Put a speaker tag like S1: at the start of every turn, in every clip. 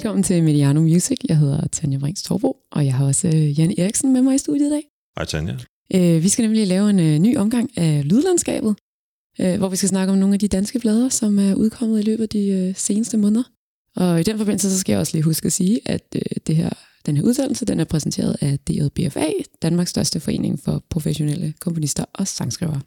S1: velkommen til Mediano Music. Jeg hedder Tanja Brings Torbo, og jeg har også øh, Jan Eriksen med mig i studiet i dag.
S2: Hej Tanja.
S1: Øh, vi skal nemlig lave en øh, ny omgang af lydlandskabet, hvor vi skal snakke om nogle af de danske blader, som er udkommet i løbet af de seneste måneder. Og i den forbindelse så skal jeg også lige huske at sige, at det her, den her uddannelse den er præsenteret af DJBFA, Danmarks største forening for professionelle komponister og sangskrivere.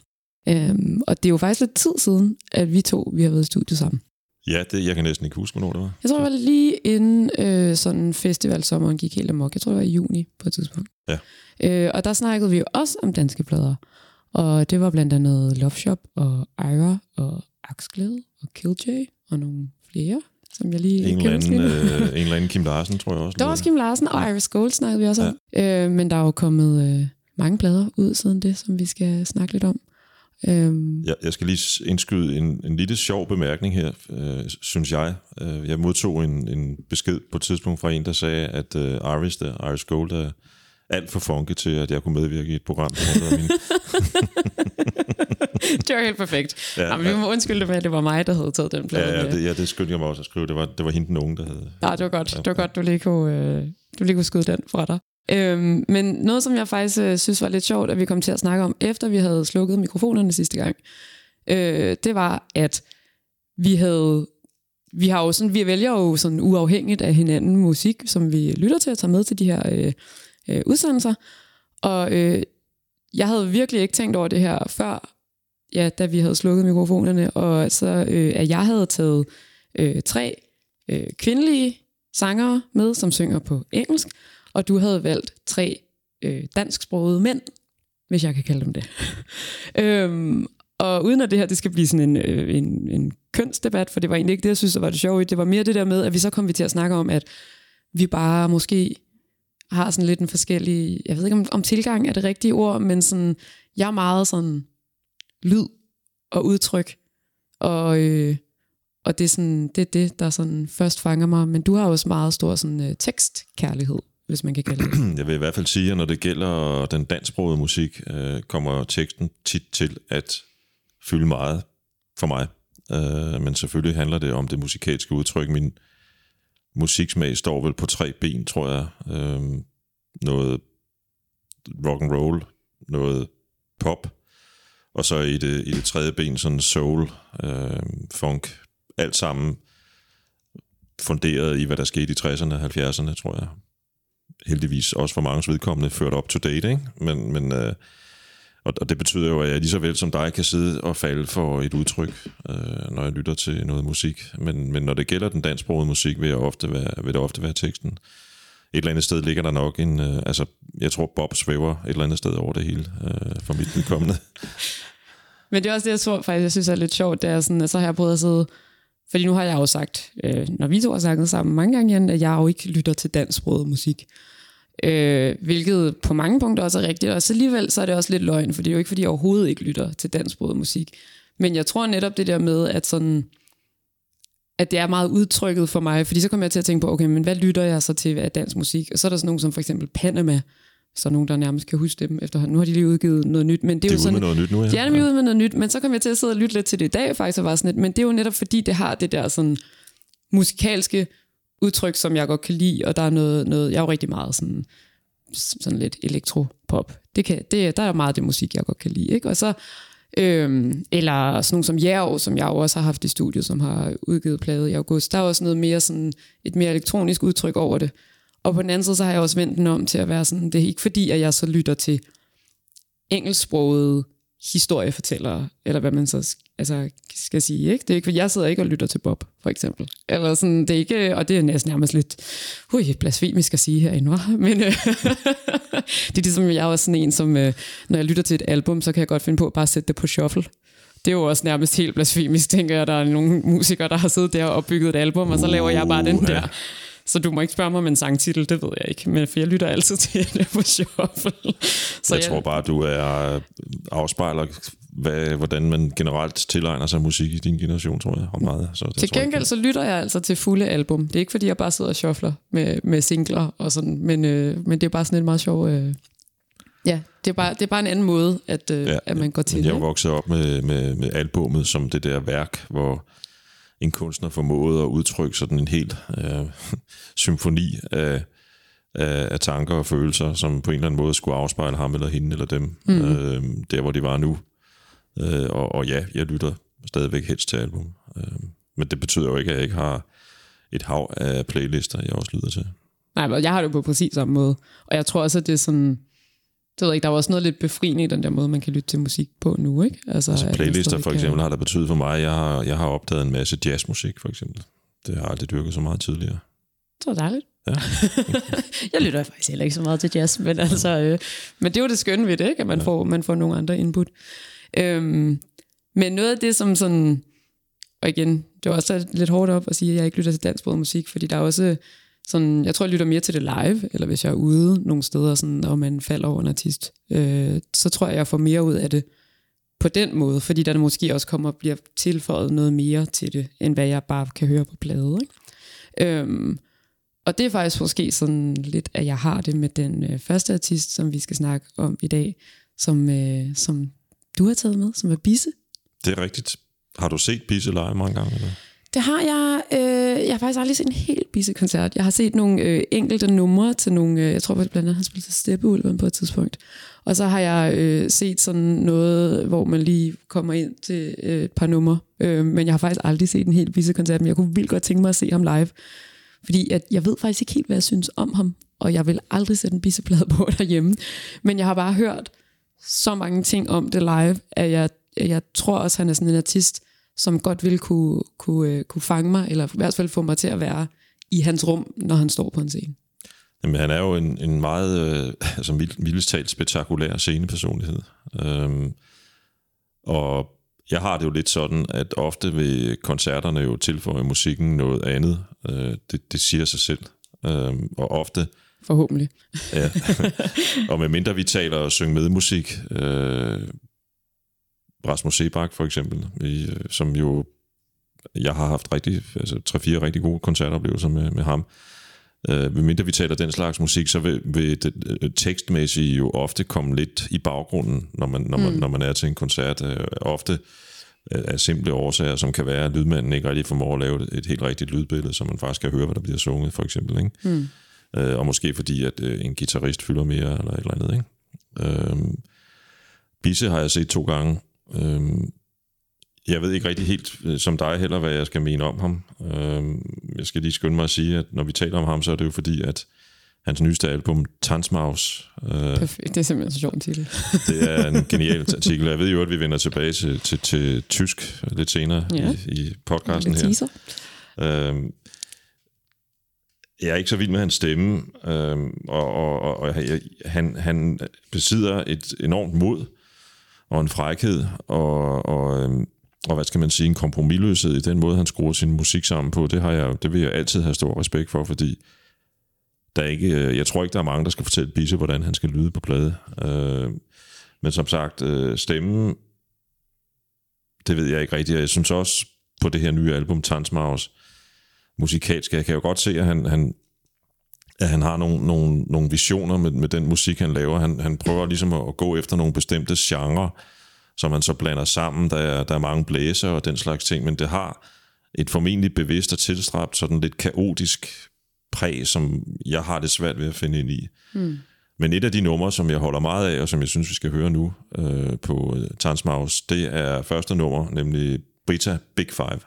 S1: Øhm, og det er jo faktisk lidt tid siden, at vi to vi har været i studiet sammen.
S2: Ja, det, jeg kan næsten ikke huske, hvornår det var.
S1: Jeg tror, det var lige inden øh, sådan festivalsommeren gik helt amok. Jeg tror, det var i juni på et tidspunkt.
S2: Ja.
S1: Øh, og der snakkede vi jo også om danske plader. Og det var blandt andet Love Shop og Ira og Axglæde og Killjoy og nogle flere, som jeg lige
S2: En
S1: kan
S2: eller, anden, øh, en eller anden Kim Larsen, tror jeg også.
S1: Der var også Kim Larsen og Iris Gold snakkede vi også om. Øh, men der er jo kommet øh, mange plader ud siden det, som vi skal snakke lidt om. Øhm,
S2: Jeg, jeg skal lige indskyde en, en lille sjov bemærkning her, øh, synes jeg. Øh, jeg modtog en, en besked på et tidspunkt fra en, der sagde, at øh, Iris, der, Iris Gold, er alt for funky til, at jeg kunne medvirke i et program. Min,
S1: det var helt perfekt. Ja,
S2: Ja,
S1: Jamen, vi må undskylde med, at det var mig, der havde taget den plade.
S2: ja, ja, det, ja, det skyndte jeg mig også at skrive. Det var, det var hende den unge, der havde...
S1: Nej, det var godt. Det var godt, du lige kunne, øh, du lige kunne skyde den fra dig. Øhm, men noget, som jeg faktisk øh, synes var lidt sjovt, at vi kom til at snakke om, efter vi havde slukket mikrofonerne sidste gang, øh, det var, at vi havde vi har jo sådan, vi vælger jo sådan uafhængigt af hinanden musik, som vi lytter til at tage med til de her øh, øh, udsendelser. Og øh, jeg havde virkelig ikke tænkt over det her før, ja, da vi havde slukket mikrofonerne, og så øh, at jeg havde taget øh, tre øh, kvindelige sangere med, som synger på engelsk, og du havde valgt tre øh, dansksprogede mænd, hvis jeg kan kalde dem det. øhm, og uden at det her det skal blive sådan en, øh, en, en kønsdebat, for det var egentlig ikke det, jeg synes, der var det sjove i, det var mere det der med, at vi så kom vi til at snakke om, at vi bare måske har sådan lidt en forskellig, jeg ved ikke om, om tilgang er det rigtige ord, men sådan, jeg er meget sådan lyd og udtryk, og, øh, og det er sådan, det er det, der sådan først fanger mig, men du har også meget stor sådan øh, tekstkærlighed, hvis man kan kalde det.
S2: Jeg vil i hvert fald sige, at når det gælder den dansksprogede musik, øh, kommer teksten tit til at fylde meget for mig. Øh, men selvfølgelig handler det om det musikalske udtryk. Min musiksmag står vel på tre ben, tror jeg. Øh, noget rock and roll, noget pop, og så i det, i det tredje ben sådan soul, øh, funk, alt sammen funderet i, hvad der skete i 60'erne og 70'erne, tror jeg heldigvis også for mange vedkommende ført op to date, ikke? Men, men øh, og, og det betyder jo, at jeg lige så vel som dig kan sidde og falde for et udtryk, øh, når jeg lytter til noget musik. Men, men når det gælder den dansksprogede musik, vil, jeg ofte være, vil det ofte være teksten. Et eller andet sted ligger der nok en... Øh, altså, jeg tror, Bob svæver et eller andet sted over det hele, øh, for mit vedkommende.
S1: Men det er også det, jeg tror faktisk, jeg synes er lidt sjovt, det er sådan, at så har jeg prøvet at sidde, fordi nu har jeg jo sagt, øh, når vi to har snakket sammen mange gange, Jan, at jeg jo ikke lytter til dansksproget musik. Øh, hvilket på mange punkter også er rigtigt, og så alligevel så er det også lidt løgn, for det er jo ikke, fordi jeg overhovedet ikke lytter til dansksproget musik. Men jeg tror netop det der med, at sådan, at det er meget udtrykket for mig, fordi så kommer jeg til at tænke på, okay, men hvad lytter jeg så til af dansk musik? Og så er der sådan nogen som for eksempel Panama, så nogen, der nærmest kan huske dem efterhånden. Nu har de lige udgivet noget nyt, men det er,
S2: Det er
S1: jo sådan,
S2: med noget nyt nu, ja.
S1: de er nemlig ude med noget nyt, men så kom jeg til at sidde og lytte lidt til det i dag faktisk, og var sådan lidt, men det er jo netop fordi, det har det der sådan musikalske udtryk, som jeg godt kan lide, og der er noget, noget jeg er jo rigtig meget sådan, sådan lidt elektropop. Det kan, det, der er meget af det musik, jeg godt kan lide, ikke? Og så, øhm, eller sådan nogle som Jerv, som jeg jo også har haft i studiet, som har udgivet plade i august, der er også noget mere sådan, et mere elektronisk udtryk over det. Og på den anden side, så har jeg også vendt den om til at være sådan, det er ikke fordi, at jeg så lytter til engelsksprogede historiefortællere, eller hvad man så altså, skal sige. Ikke? Det er ikke, for jeg sidder ikke og lytter til Bob, for eksempel. Eller sådan, det er ikke, og det er næsten nærmest lidt hui, blasfemisk at sige herinde, hva'? men øh, det er ligesom, jeg er også sådan en, som øh, når jeg lytter til et album, så kan jeg godt finde på at bare sætte det på shuffle. Det er jo også nærmest helt blasfemisk, tænker jeg. Der er nogle musikere, der har siddet der og opbygget et album, og så laver jeg bare den der. Så du må ikke spørge mig om en sangtitel, det ved jeg ikke. Men for jeg lytter altid til det på shuffle. Så
S2: jeg tror bare, du er afspejler, hvad, hvordan man generelt tilegner sig musik i din generation, tror jeg. Og meget, så
S1: Til
S2: tror jeg
S1: gengæld
S2: ikke.
S1: så lytter jeg altså til fulde album. Det er ikke fordi, jeg bare sidder og shuffler med, med singler og sådan, men, øh, men det er bare sådan en meget sjov... Øh, ja, det er, bare, det er bare en anden måde, at, øh, ja, at man går til
S2: Men
S1: det.
S2: jeg vokset op med, med, med albummet som det der værk, hvor en kunstner formåede at udtrykke sådan en helt øh, symfoni af, af, af tanker og følelser, som på en eller anden måde skulle afspejle ham eller hende eller dem, mm. øh, der hvor de var nu. Øh, og, og ja, jeg lytter stadigvæk helst til album. Øh, men det betyder jo ikke, at jeg ikke har et hav af playlister, jeg også lytter til.
S1: Nej, jeg har det på præcis samme måde. Og jeg tror også, at det er sådan... Det ved ikke, der er også noget lidt befriende i den der måde, man kan lytte til musik på nu, ikke?
S2: Altså, altså playlister for eksempel kan... har der betydet for mig, jeg har, jeg har opdaget en masse jazzmusik for eksempel. Det har jeg aldrig dyrket så meget tidligere.
S1: Det var dejligt.
S2: Ja.
S1: jeg lytter faktisk heller ikke så meget til jazz, men, altså, øh, men det er jo det skønne ved det, ikke? at man, ja. får, man får nogle andre input. Øhm, men noget af det, som sådan, og igen, det var også lidt hårdt op at sige, at jeg ikke lytter til dansk musik, fordi der er også sådan, jeg tror, jeg lytter mere til det live, eller hvis jeg er ude nogle steder, sådan, og man falder over en artist, øh, så tror jeg, jeg får mere ud af det på den måde, fordi der måske også kommer og bliver tilføjet noget mere til det, end hvad jeg bare kan høre på plade. Ikke? Øhm, og det er faktisk måske sådan lidt, at jeg har det med den øh, første artist, som vi skal snakke om i dag, som, øh, som du har taget med, som er Bisse.
S2: Det er rigtigt. Har du set Bisse live mange gange? Eller?
S1: Det har jeg. Øh, jeg har faktisk aldrig set en helt Bisse-koncert. Jeg har set nogle øh, enkelte numre til nogle, øh, jeg tror blandt andet, han spillede til Steppeulven på et tidspunkt. Og så har jeg øh, set sådan noget, hvor man lige kommer ind til øh, et par numre. Øh, men jeg har faktisk aldrig set en helt Bisse-koncert, men jeg kunne vildt godt tænke mig at se ham live. Fordi at jeg ved faktisk ikke helt, hvad jeg synes om ham, og jeg vil aldrig sætte en bisseplade på derhjemme. Men jeg har bare hørt så mange ting om det live, at jeg, jeg tror også, at han er sådan en artist, som godt vil kunne, kunne, øh, kunne fange mig, eller i hvert fald få mig til at være i hans rum, når han står på en scene.
S2: Jamen, han er jo en, en meget, øh, altså mildest talt spektakulær scenepersonlighed. Øhm, og jeg har det jo lidt sådan, at ofte vil koncerterne jo tilføje musikken noget andet. Øh, det, det siger sig selv. Øhm, og ofte...
S1: Forhåbentlig.
S2: ja. og medmindre vi taler og synger med musik, øh, Rasmus Sebak for eksempel, i, øh, som jo, jeg har haft rigtig, altså tre-fire rigtig gode koncertoplevelser med, med ham. Øh, mindre vi taler den slags musik, så vil, vil det øh, tekstmæssigt jo ofte komme lidt i baggrunden, når man, når man, mm. når man er til en koncert. Øh, ofte øh, af simple årsager, som kan være, at lydmanden ikke rigtig formår at lave et helt rigtigt lydbillede, så man faktisk kan høre, hvad der bliver sunget, for eksempel. Ikke? Mm. Øh, og måske fordi, at øh, en guitarist fylder mere, eller et eller andet. Ikke? Øh, Bisse har jeg set to gange, Øhm, jeg ved ikke rigtig helt øh, som dig heller, hvad jeg skal mene om ham. Øhm, jeg skal lige skynde mig at sige, at når vi taler om ham, så er det jo fordi, at hans nyeste album, Tanzmaus...
S1: Øh, Perfekt, det er simpelthen så sjovt titel.
S2: det er en genial artikel. Jeg ved jo, at vi vender tilbage til, til, til tysk lidt senere ja. i, i podcasten her. Øhm, jeg er ikke så vild med hans stemme, øhm, og, og, og, og han, han besidder et enormt mod, og en frækhed, og, og, øhm, og hvad skal man sige, en kompromilløshed i den måde, han skruer sin musik sammen på, det, har jeg, det vil jeg altid have stor respekt for, fordi der er ikke, øh, jeg tror ikke, der er mange, der skal fortælle Bisse, hvordan han skal lyde på plade. Øh, men som sagt, øh, stemmen, det ved jeg ikke rigtigt. Jeg synes også på det her nye album, Tansmaus, musikalsk, jeg kan jo godt se, at han, han, at han har nogle, nogle, nogle visioner med, med den musik, han laver. Han, han prøver ligesom at, at gå efter nogle bestemte genrer, som man så blander sammen. Der er, der er mange blæser og den slags ting, men det har et formentlig bevidst og tilstræbt, sådan lidt kaotisk præg, som jeg har det svært ved at finde ind i. Mm. Men et af de numre, som jeg holder meget af, og som jeg synes, vi skal høre nu øh, på Tansmaus, det er første nummer, nemlig Brita Big Five.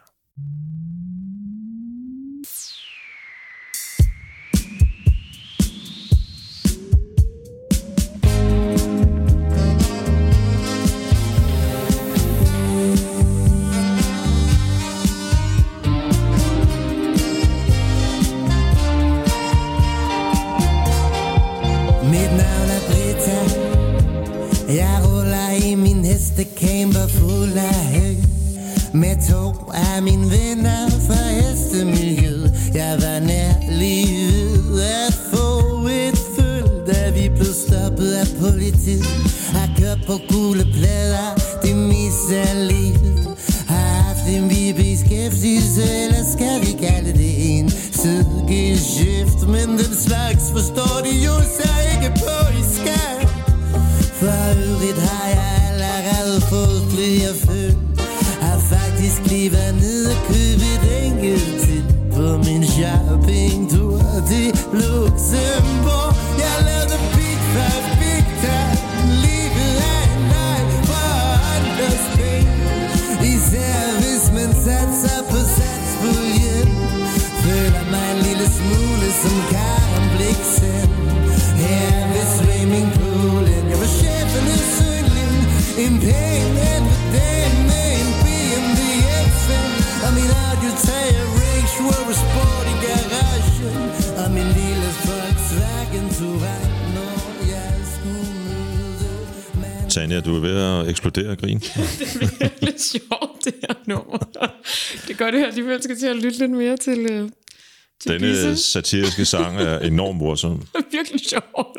S2: Du er ved at eksplodere af grin.
S1: det er lidt sjovt, det her nummer. Det er godt, at jeg alligevel skal til at lytte lidt mere til, øh, til
S2: Denne
S1: Bisse.
S2: satiriske sang er enormt morsom.
S1: Virkelig sjovt.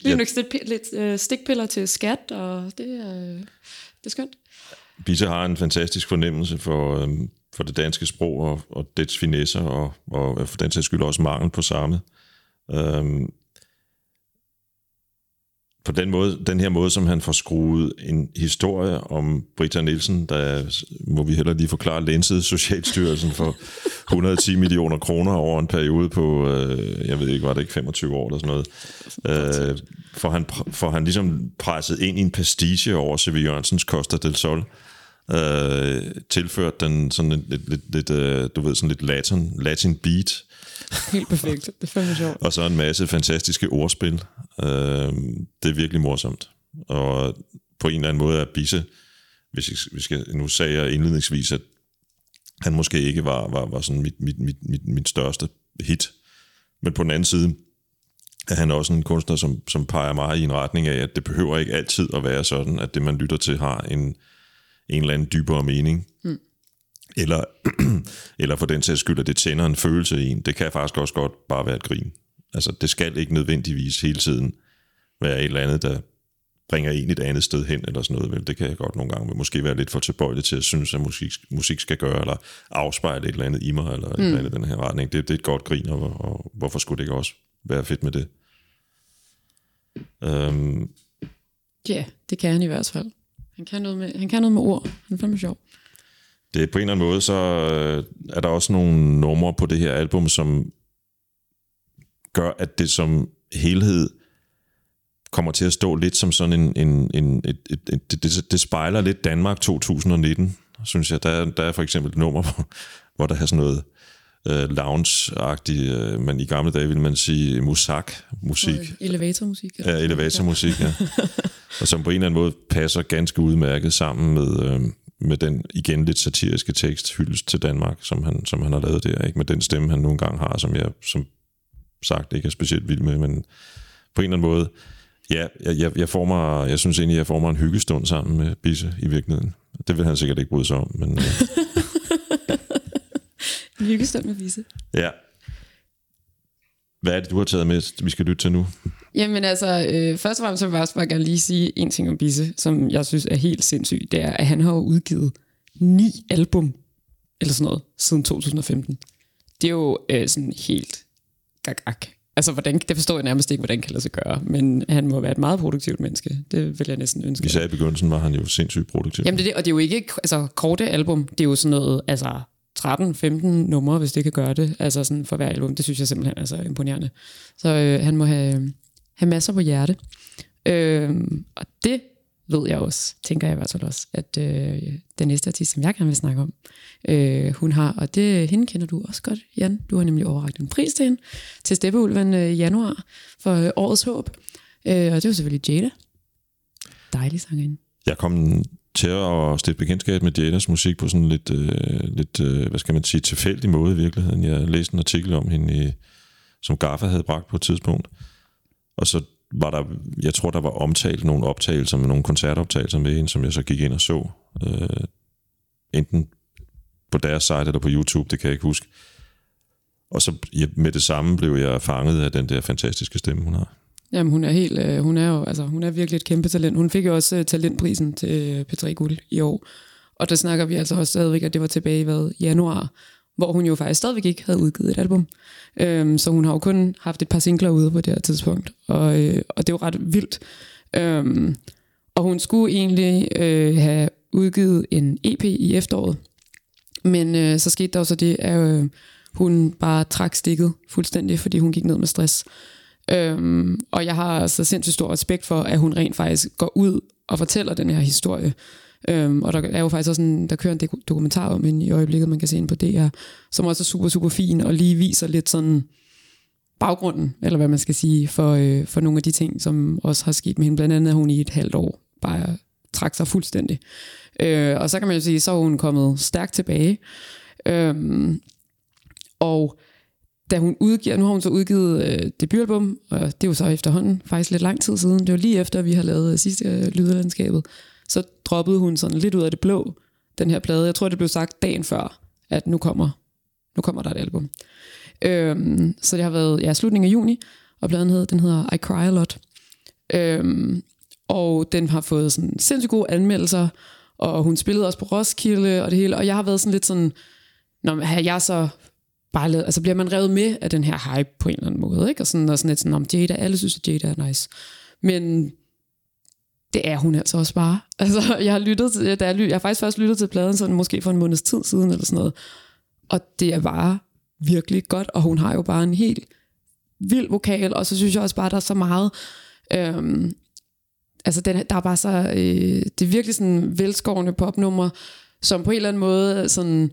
S1: Lige
S2: Ja.
S1: lidt, lidt øh, stikpiller til skat, og det er, det er skønt.
S2: Bisse har en fantastisk fornemmelse for, øhm, for det danske sprog og, og dets finesser, og, og for den sags skyld også mangel på samme. Øhm, på den, måde, den her måde, som han får skruet en historie om Britta Nielsen, der må vi heller lige forklare lænset Socialstyrelsen for 110 millioner kroner over en periode på, øh, jeg ved ikke, var det ikke 25 år eller sådan noget, øh, for, han, for han ligesom presset ind i en pastiche over C.V. Jørgensens Costa del Sol, øh, tilført den sådan lidt, lidt, lidt, lidt øh, du ved, sådan lidt latin, latin beat,
S1: Helt perfekt. Det er fandme sjovt.
S2: og så en masse fantastiske ordspil. Øh, det er virkelig morsomt. Og på en eller anden måde er Bisse, hvis jeg, vi skal, nu sagde jeg indledningsvis, at han måske ikke var, var, var sådan mit, mit, mit, mit, mit største hit. Men på den anden side er han også en kunstner, som, som peger meget i en retning af, at det behøver ikke altid at være sådan, at det, man lytter til, har en, en eller anden dybere mening. Mm. Eller, eller for den sags skyld, at det tænder en følelse i en. Det kan faktisk også godt bare være et grin. Altså, det skal ikke nødvendigvis hele tiden være et eller andet, der bringer en et andet sted hen, eller sådan noget. Vel? Det kan jeg godt nogle gange måske være lidt for tilbøjelig til at synes, at musik, musik skal gøre, eller afspejle et eller andet i mig, eller mm. et eller andet i den her retning. Det, det er et godt grin, og, og hvorfor skulle det ikke også være fedt med det? Øhm.
S1: Ja, um, yeah, det kan han i hvert fald. Han kan noget med, han kan noget med ord. Han er fandme sjov
S2: det på en eller anden måde, så øh, er der også nogle numre på det her album, som gør, at det som helhed kommer til at stå lidt som sådan en... en, en et, et, et, det, det, det spejler lidt Danmark 2019, synes jeg. Der, er- der er for eksempel et nummer, hvor, hvor der er sådan noget øh, lounge-agtigt, øh, men i gamle dage ville man sige musak, musik.
S1: Elevatormusik. eller
S2: Ja, elevatormusik, ja. og som på en eller anden måde passer ganske udmærket sammen med, øh, med den igen lidt satiriske tekst, hyldest til Danmark, som han, som han har lavet der, ikke? med den stemme, han nogle gange har, som jeg som sagt ikke er specielt vild med, men på en eller anden måde, ja, jeg, jeg, jeg, får mig, jeg synes egentlig, jeg får mig en hyggestund sammen med Bisse i virkeligheden. Det vil han sikkert ikke bryde sig om, men øh,
S1: En hyggestund med Vise.
S2: ja. Hvad er det, du har taget med, vi skal lytte til nu?
S1: Jamen altså, øh, først og fremmest så vil jeg også bare gerne lige sige en ting om Bisse, som jeg synes er helt sindssygt. Det er, at han har jo udgivet ni album, eller sådan noget, siden 2015. Det er jo øh, sådan helt gag Altså, hvordan, det forstår jeg nærmest ikke, hvordan kan lade sig gøre. Men han må være et meget produktivt menneske. Det vil jeg næsten ønske.
S2: Sagde i begyndelsen, var han jo sindssygt produktiv.
S1: Jamen det er det, og det er jo ikke altså, korte album. Det er jo sådan noget, altså 13-15 numre, hvis det kan gøre det. Altså sådan for hver album. Det synes jeg simpelthen er så imponerende. Så øh, han må have, have masser på hjerte. Øh, og det ved jeg også, tænker jeg i hvert fald også, at øh, den næste artist, som jeg gerne vil snakke om, øh, hun har, og det hende kender du også godt, Jan. Du har nemlig overragt en pris til hende, til Steppeulven øh, i januar, for øh, Årets Håb. Øh, og det var selvfølgelig Jada. Dejlig sangerinde.
S2: Jeg kom til at stifte bekendtskab med Jadas musik på sådan lidt, øh, lidt øh, hvad skal man sige, tilfældig måde i virkeligheden. Jeg læste en artikel om hende, i, som Gaffa havde bragt på et tidspunkt. Og så var der, jeg tror, der var omtalt nogle optagelser med nogle koncertoptagelser med hende, som jeg så gik ind og så. Øh, enten på deres site eller på YouTube, det kan jeg ikke huske. Og så ja, med det samme blev jeg fanget af den der fantastiske stemme, hun har.
S1: Jamen, hun er helt, øh, hun er jo, altså, hun er virkelig et kæmpe talent. Hun fik jo også øh, talentprisen til øh, P3 Guld i år. Og der snakker vi altså også stadigvæk, at det var tilbage i hvad, januar, hvor hun jo faktisk stadigvæk ikke havde udgivet et album. Øhm, så hun har jo kun haft et par singler ude på det her tidspunkt. Og, øh, og det er jo ret vildt. Øhm, Og hun skulle egentlig øh, have udgivet en EP i efteråret. Men øh, så skete der også det, at øh, hun bare trak stikket fuldstændig, fordi hun gik ned med stress. Øhm, og jeg har så sindssygt stor respekt for, at hun rent faktisk går ud og fortæller den her historie. Øhm, og der er jo faktisk også en, der kører en dokumentar om hende i øjeblikket, man kan se ind på DR, som også er super, super fin, og lige viser lidt sådan baggrunden, eller hvad man skal sige, for, øh, for nogle af de ting, som også har sket med hende. Blandt andet, at hun i et halvt år bare trak sig fuldstændig. Øh, og så kan man jo sige, så er hun kommet stærkt tilbage. Øhm, og da hun udgiver, nu har hun så udgivet øh, debutalbum, og det er jo så efterhånden faktisk lidt lang tid siden, det var lige efter, at vi har lavet øh, sidste øh, lydlandskabet, så droppede hun sådan lidt ud af det blå, den her plade. Jeg tror, det blev sagt dagen før, at nu kommer, nu kommer der et album. Øhm, så det har været ja, slutningen af juni, og pladen hedder, den hedder I Cry A Lot. Øhm, og den har fået sådan sindssygt gode anmeldelser, og hun spillede også på Roskilde og det hele, og jeg har været sådan lidt sådan, når har jeg så bare lavet, altså bliver man revet med af den her hype på en eller anden måde, ikke? Og sådan, og sådan lidt sådan, om Jada, alle synes, at Jada er nice. Men det er hun altså også bare. Altså, jeg har lyttet til, da jeg, jeg har faktisk først lyttet til pladen sådan måske for en måneds tid siden, eller sådan noget. Og det er bare virkelig godt, og hun har jo bare en helt vild vokal, og så synes jeg også bare, der er så meget, øhm, altså den, der er bare så, øh, det er virkelig sådan velskårende popnummer, som på en eller anden måde sådan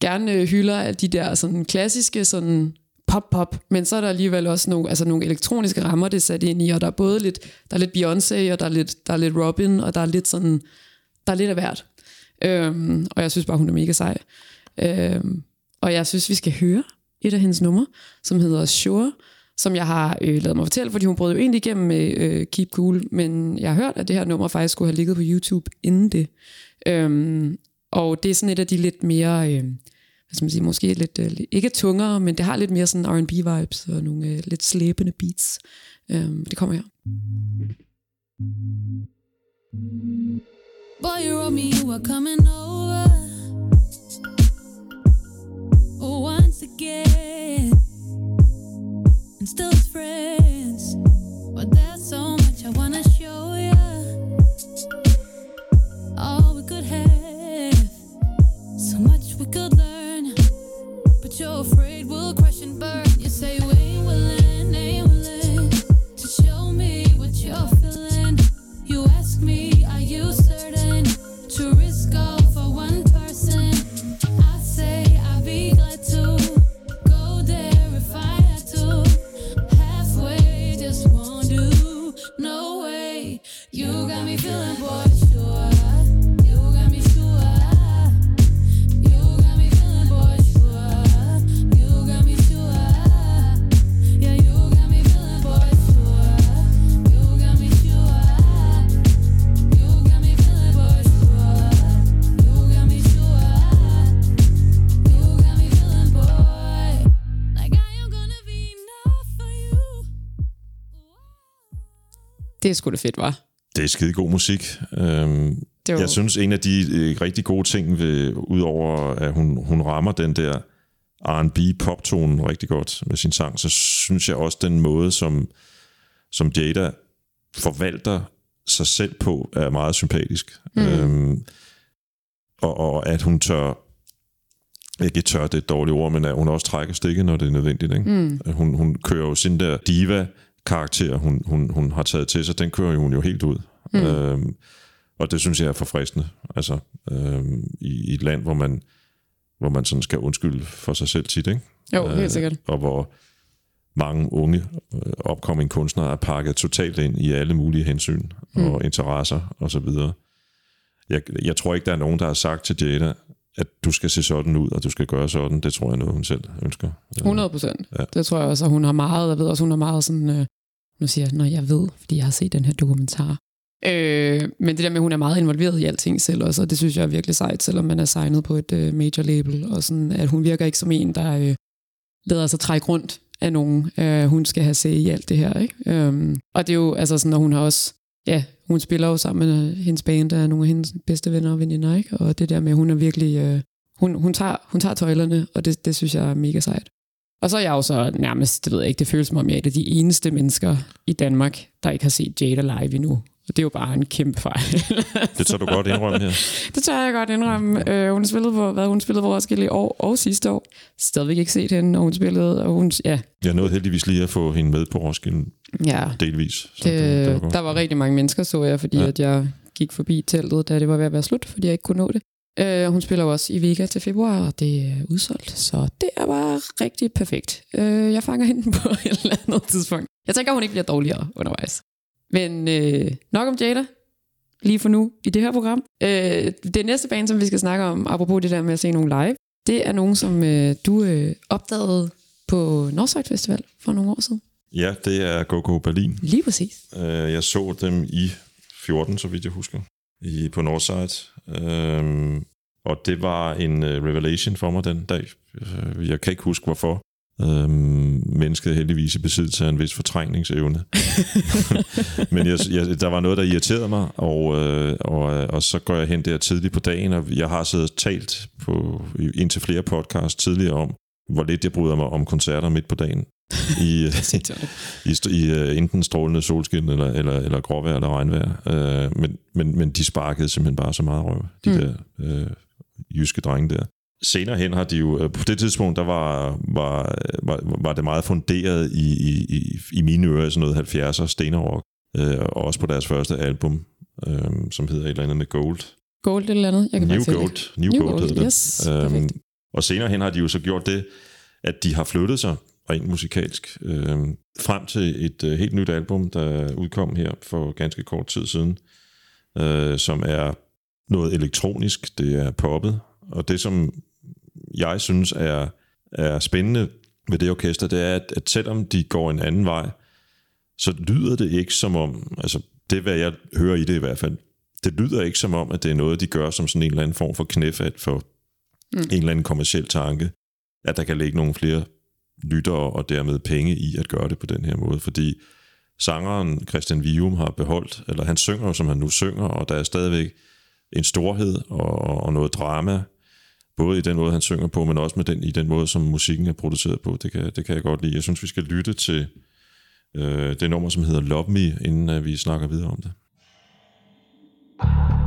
S1: gerne hylder de der sådan klassiske sådan pop-pop, men så er der alligevel også nogle, altså nogle elektroniske rammer, det er sat ind i, og der er både lidt, der er lidt Beyoncé, og der er lidt, der er lidt Robin, og der er lidt sådan, der er lidt af hvert. Øhm, og jeg synes bare, hun er mega sej. Øhm, og jeg synes, vi skal høre et af hendes numre, som hedder Sure, som jeg har øh, lavet mig fortælle, fordi hun brød jo egentlig igennem med øh, Keep Cool, men jeg har hørt, at det her nummer faktisk skulle have ligget på YouTube inden det. Øhm, og det er sådan et af de lidt mere, øh, hvad skal man sige, måske lidt, øh, ikke tungere, men det har lidt mere sådan R&B vibes og nogle øh, lidt slæbende beats. Øhm, det kommer her.
S3: Boy, you wrote me you were coming over. Oh, once again,
S1: Det er sgu da fedt, var.
S2: Det er skide god musik. Øhm,
S1: Det var-
S2: Jeg synes, en af de øh, rigtig gode ting, ved, udover at hun, hun rammer den der R&B poptonen rigtig godt med sin sang, så synes jeg også, den måde, som, som Jada forvalter sig selv på, er meget sympatisk. Mm. Øhm, og, og at hun tør, ikke tør, det er et dårligt ord, men at hun også trækker stikket, når det er nødvendigt. Ikke? Mm. Hun, hun kører jo sin der diva-karakter, hun, hun, hun har taget til sig, den kører hun jo helt ud. Mm. Øhm, og det synes jeg er forfriskende. Altså, øhm, i, i et land, hvor man, hvor man sådan skal undskylde for sig selv tit, ikke?
S1: Jo, helt sikkert.
S2: Og hvor mange unge øh, kunstnere er pakket totalt ind i alle mulige hensyn mm. og interesser og så videre. Jeg, jeg tror ikke, der er nogen, der har sagt til Jada, at du skal se sådan ud, og du skal gøre sådan. Det tror jeg noget, hun selv ønsker.
S1: 100 procent.
S2: Ja.
S1: Det tror jeg også, og hun har meget, jeg ved også, hun har meget sådan, øh, nu siger jeg, når jeg ved, fordi jeg har set den her dokumentar. Øh, men det der med, at hun er meget involveret i alting selv også, og det synes jeg er virkelig sejt, selvom man er signet på et øh, major label, og sådan, at hun virker ikke som en, der øh, lader sig trække rundt af nogen. Øh, hun skal have se i alt det her, ikke? Øh, og det er jo, altså sådan, når hun har også, ja, hun spiller jo sammen med hendes band, der er nogle af hendes bedste venner og veninder, ikke? Og det der med, at hun er virkelig, øh, hun, hun, tager, hun tager tøjlerne, og det, det synes jeg er mega sejt. Og så er jeg jo så nærmest, det ved jeg ikke, det føles som om jeg er et af de eneste mennesker i Danmark, der ikke har set Jada live endnu. Og det er jo bare en kæmpe fejl.
S2: Det tager du godt indrømme her.
S1: det tør jeg godt indrømme. Øh, hun spillede på, hvad hun spillede på Roskilde i år og sidste år. Stadigvæk ikke set hende, og hun spillede, og hun, ja,
S2: Jeg nåede heldigvis lige at få hende med på Roskilde
S1: ja
S2: delvis. Så
S1: det,
S2: det, det var godt.
S1: der var rigtig mange mennesker, så jeg, fordi
S2: ja.
S1: at jeg gik forbi teltet, da det var ved at være slut, fordi jeg ikke kunne nå det. Øh, hun spiller jo også i Vega til februar, og det er udsolgt, så det er bare rigtig perfekt. Øh, jeg fanger hende på et eller andet tidspunkt. Jeg tænker, hun ikke bliver dårligere undervejs. Men øh, nok om Jada, lige for nu i det her program. Øh, det næste band, som vi skal snakke om, apropos det der med at se nogen live, det er nogen, som øh, du øh, opdagede på Northside Festival for nogle år siden.
S2: Ja, det er Go-Go Berlin.
S1: Lige præcis.
S2: Øh, Jeg så dem i 14, så vidt jeg husker, i, på Northside. Øhm, og det var en øh, revelation for mig den dag. Øh, Jeg kan ikke huske, hvorfor. Øhm, mennesket er heldigvis i besiddelse af en vis fortrængningsevne. Men jeg, jeg, der var noget, der irriterede mig, og, øh, og, øh, og så går jeg hen der tidligt på dagen, og jeg har siddet og talt på, indtil flere podcasts tidligere om, hvor lidt jeg bryder mig om koncerter midt på dagen. I, i, st- i uh, enten strålende solskin eller, eller, eller gråvejr eller regnvejr. Uh, men, men, men de sparkede simpelthen bare så meget røv, de mm. der uh, jyske drenge der. Senere hen har de jo, uh, på det tidspunkt, der var, var, var, var det meget funderet i, i, i, i mine ører, sådan noget 70'er stenerrock, uh, og også på deres første album, uh, som hedder et eller andet med Gold.
S1: Gold eller andet. Jeg kan
S2: New Gold. New,
S1: New
S2: Gold,
S1: Gold,
S2: hedder det.
S1: yes,
S2: Øhm,
S1: perfekt.
S2: og senere hen har de jo så gjort det, at de har flyttet sig rent musikalsk øhm, frem til et øh, helt nyt album, der udkom her for ganske kort tid siden, øh, som er noget elektronisk, det er poppet, og det som jeg synes er, er spændende ved det orkester, det er, at, at selvom de går en anden vej, så lyder det ikke som om, altså det er, hvad jeg hører i det i hvert fald, det lyder ikke som om, at det er noget, de gør som sådan en eller anden form for knæfald for mm. en eller anden kommersiel tanke, at der kan ligge nogle flere lyttere og dermed penge i at gøre det på den her måde, fordi sangeren Christian Vium har beholdt, eller han synger som han nu synger, og der er stadigvæk en storhed og, og noget drama, både i den måde, han synger på, men også med den, i den måde, som musikken er produceret på. Det kan, det kan jeg godt lide. Jeg synes, vi skal lytte til øh, det nummer, som hedder Love Me, inden øh, vi snakker videre om det.
S4: Married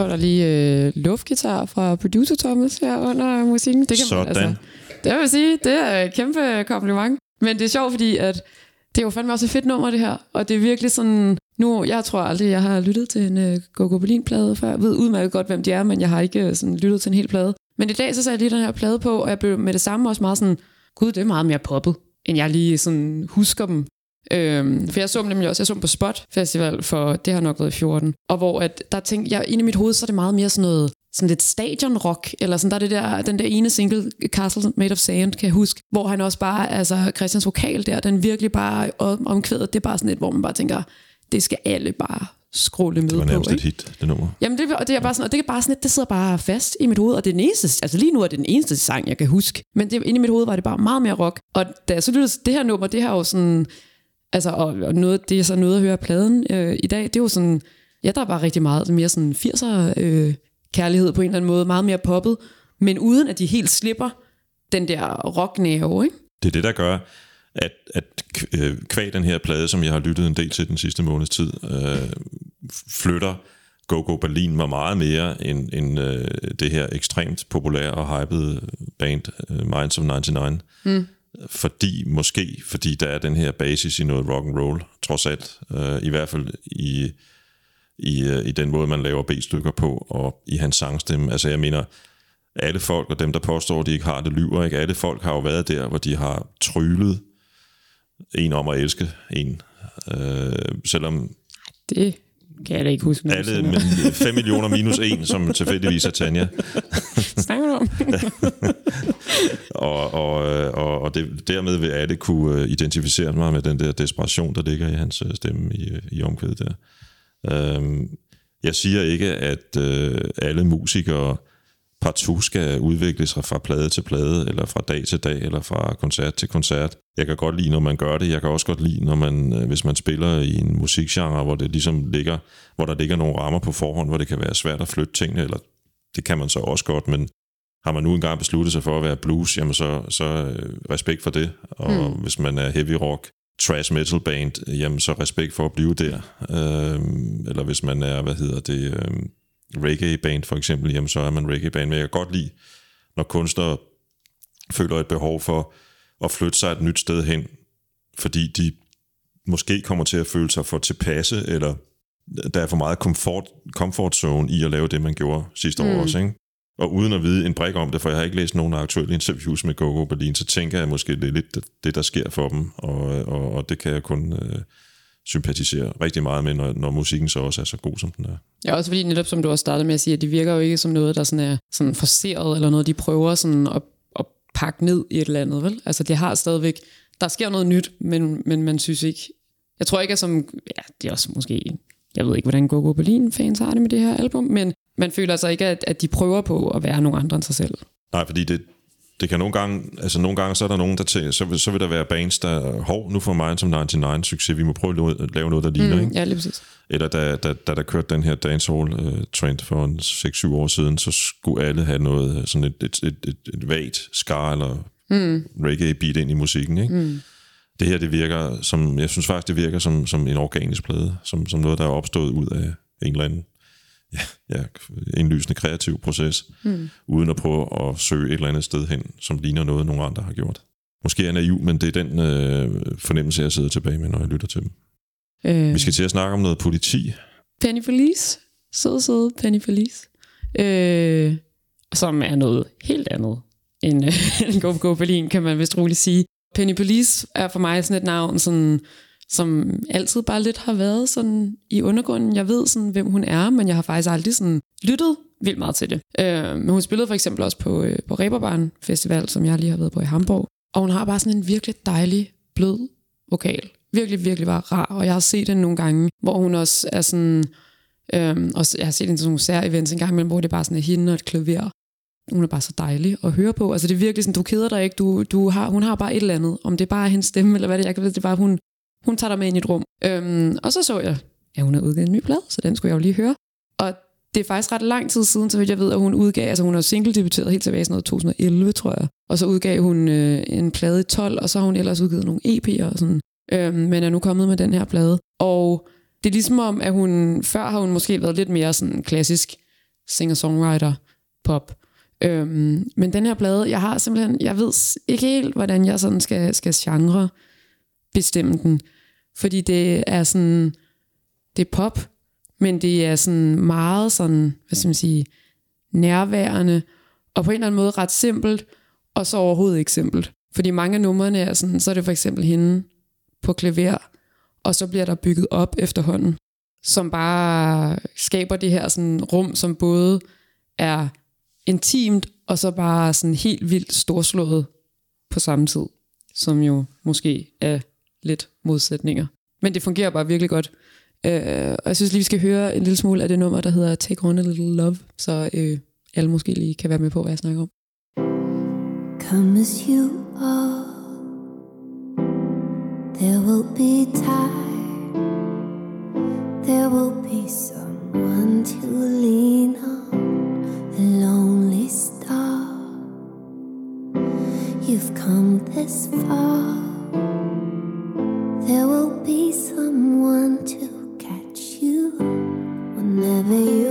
S1: Så er der lige øh, luftgitar fra producer Thomas her under musikken. Det kan man,
S2: Sådan.
S1: altså, det vil sige, det er et kæmpe kompliment. Men det er sjovt, fordi at det er jo fandme også et fedt nummer, det her. Og det er virkelig sådan... Nu, jeg tror aldrig, jeg har lyttet til en uh, Go-Go Berlin-plade før. Jeg ved udmærket godt, hvem de er, men jeg har ikke uh, sådan, lyttet til en hel plade. Men i dag, så satte jeg lige den her plade på, og jeg blev med det samme også meget sådan... Gud, det er meget mere poppet, end jeg lige sådan husker dem. Øhm, for jeg så dem nemlig også, jeg så dem på Spot Festival, for det har nok været i 14. Og hvor at, der tænkte jeg, inde i mit hoved, så er det meget mere sådan noget, sådan lidt stadionrock, eller sådan, der er det der, den der ene single, Castle Made of Sand, kan jeg huske, hvor han også bare, altså Christians vokal der, den virkelig bare om- omkvædet, det er bare sådan et, hvor man bare tænker, det skal alle bare skråle med
S2: Det var
S1: på.
S2: nærmest
S1: ikke?
S2: et hit, det nummer.
S1: Jamen, det, og det er bare sådan, og det er bare sådan, lidt, det sidder bare fast i mit hoved, og det er den eneste, altså lige nu er det den eneste sang, jeg kan huske. Men det, inde i mit hoved var det bare meget mere rock. Og da jeg så lyttede det her nummer, det har jo sådan, altså, og, og noget, det er så noget at høre af pladen øh, i dag, det er jo sådan, ja, der er bare rigtig meget mere sådan 80'er øh, kærlighed på en eller anden måde, meget mere poppet, men uden at de helt slipper den der rocknæve, ikke?
S2: Det er det, der gør, at, at øh, kvæg den her plade, som jeg har lyttet en del til den sidste måneds tid, øh, flytter Go Go Berlin mig meget mere end, end øh, det her ekstremt populære og hypede band øh, Minds of 99. Mm. Fordi, måske fordi der er den her basis i noget rock and roll, trods alt. Øh, I hvert fald i, i, øh, i den måde, man laver B-stykker på, og i hans sangstemme. Altså jeg mener, alle folk, og dem, der påstår, at de ikke har det, lyver ikke. Alle folk har jo været der, hvor de har tryllet en om at elske en. Øh, selvom
S1: Det kan jeg da ikke huske.
S2: alle med 5 millioner minus en, som tilfældigvis er Tanja.
S1: snakker du om.
S2: Og, og, og, og det, dermed vil alle kunne øh, identificere mig med den der desperation, der ligger i hans øh, stemme i, i omkvædet der. Øhm, jeg siger ikke, at øh, alle musikere partout skal udvikle sig fra plade til plade, eller fra dag til dag, eller fra koncert til koncert. Jeg kan godt lide, når man gør det. Jeg kan også godt lide, når man, øh, hvis man spiller i en musikgenre, hvor det ligesom ligger, hvor der ligger nogle rammer på forhånd, hvor det kan være svært at flytte tingene, eller det kan man så også godt, men har man nu engang besluttet sig for at være blues, jamen så, så øh, respekt for det. Og mm. hvis man er heavy rock, trash metal band, jamen så respekt for at blive der. Øhm, eller hvis man er, hvad hedder det, øhm, reggae band for eksempel, jamen så er man reggae band. Men jeg kan godt lide, når kunstnere føler et behov for at flytte sig et nyt sted hen, fordi de måske kommer til at føle sig for tilpasse, eller der er for meget comfort, comfort zone i at lave det, man gjorde sidste mm. år også, ikke? Og uden at vide en brik om det, for jeg har ikke læst nogen aktuelle interviews med Gogo Berlin, så tænker jeg måske, det er lidt det, det der sker for dem, og, og, og det kan jeg kun øh, sympatisere rigtig meget med, når, når musikken så også er så god, som den er.
S1: Ja, også fordi netop som du også startede med at sige, at de virker jo ikke som noget, der sådan er sådan forceret, eller noget, de prøver sådan at, at pakke ned i et eller andet, vel? Altså, det har stadigvæk, der sker noget nyt, men, men man synes ikke, jeg tror ikke, at som, ja, det er også måske, jeg ved ikke, hvordan Gogo Berlin-fans har det med det her album, men man føler altså ikke, at, at de prøver på at være nogen andre end sig selv.
S2: Nej, fordi det, det kan nogle gange, altså nogle gange, så er der nogen, der tænker, så, vil, så vil der være bands, der, hov, nu får mig som 99 succes, vi må prøve at lave- noget, der ligner, mm. ikke?
S1: Ja, lige præcis.
S2: Eller da, da, da der kørte den her dancehall-trend for en 6-7 år siden, så skulle alle have noget, øh, sådan et, et, et, et, et vagt ska eller mm. reggae-beat ind i musikken. Ikke? Mm. Det her, det virker som, jeg synes faktisk, det virker som, som en organisk plade, som, som noget, der er opstået ud af en eller anden ja, ja, indlysende kreativ proces, mm. uden at prøve at søge et eller andet sted hen, som ligner noget, nogle andre har gjort. Måske er jeg naiv, men det er den øh, fornemmelse, jeg sidder tilbage med, når jeg lytter til dem.
S1: Øh,
S2: Vi skal til at snakke om noget politi.
S1: Penny Police. Søde, søde Penny Police. Øh, som er noget helt andet end, øh, end Go Go Berlin, kan man vist roligt sige. Penny Police er for mig sådan et navn, sådan, som altid bare lidt har været sådan i undergrunden. Jeg ved sådan, hvem hun er, men jeg har faktisk aldrig sådan lyttet vildt meget til det. Øh, men hun spillede for eksempel også på, øh, på Reeperbahn Festival, som jeg lige har været på i Hamburg. Og hun har bare sådan en virkelig dejlig, blød vokal. Virkelig, virkelig var rar. Og jeg har set hende nogle gange, hvor hun også er sådan... Øhm, og jeg har set hende til nogle sær events en gang imellem, hvor det er bare sådan er hende og et klaver. Hun er bare så dejlig at høre på. Altså det er virkelig sådan, du keder dig ikke. Du, du har, hun har bare et eller andet. Om det er bare hendes stemme, eller hvad det er. Jeg kan vide, det er bare, hun, hun tager dig med ind i et rum. Øhm, og så så jeg, at hun har udgivet en ny plade, så den skulle jeg jo lige høre. Og det er faktisk ret lang tid siden, så vidt jeg ved, at hun udgav, altså hun har single debuteret helt tilbage i sådan noget 2011, tror jeg. Og så udgav hun øh, en plade i 12, og så har hun ellers udgivet nogle EP'er og sådan. Øhm, men er nu kommet med den her plade. Og det er ligesom om, at hun, før har hun måske været lidt mere sådan klassisk singer-songwriter pop. Øhm, men den her plade, jeg har simpelthen, jeg ved ikke helt, hvordan jeg sådan skal, skal genre bestemme den. Fordi det er sådan, det er pop, men det er sådan meget sådan, hvad skal man sige, nærværende, og på en eller anden måde ret simpelt, og så overhovedet ikke simpelt. Fordi mange af numrene er sådan, så er det for eksempel hende på klaver, og så bliver der bygget op efterhånden, som bare skaber det her sådan rum, som både er intimt, og så bare sådan helt vildt storslået på samme tid, som jo måske er lidt modsætninger. Men det fungerer bare virkelig godt. Øh, og jeg synes lige, vi skal høre en lille smule af det nummer, der hedder Take On A Little Love, så øh, alle måske lige kan være med på, hvad jeg snakker om.
S5: Come as you are, there will be time, there will be someone to lean on, a lonely star. You've come this far, there will be someone to catch you whenever you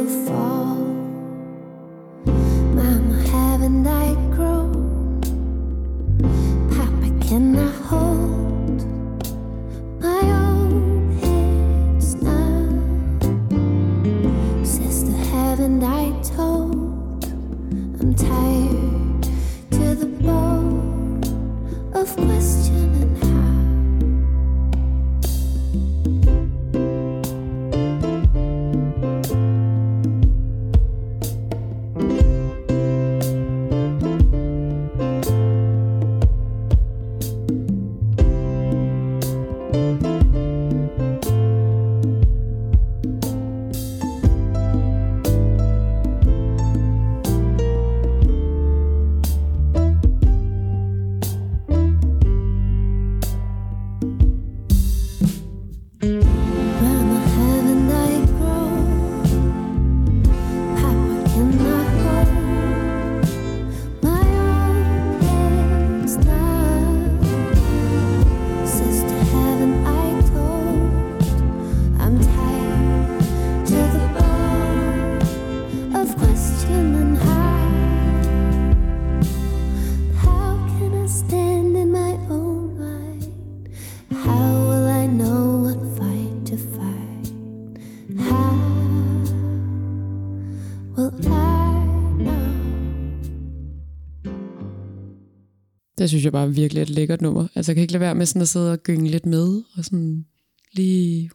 S1: Det synes jeg bare virkelig er et lækkert nummer. Altså, jeg kan ikke lade være med sådan at sidde og gynge lidt med, og sådan lige...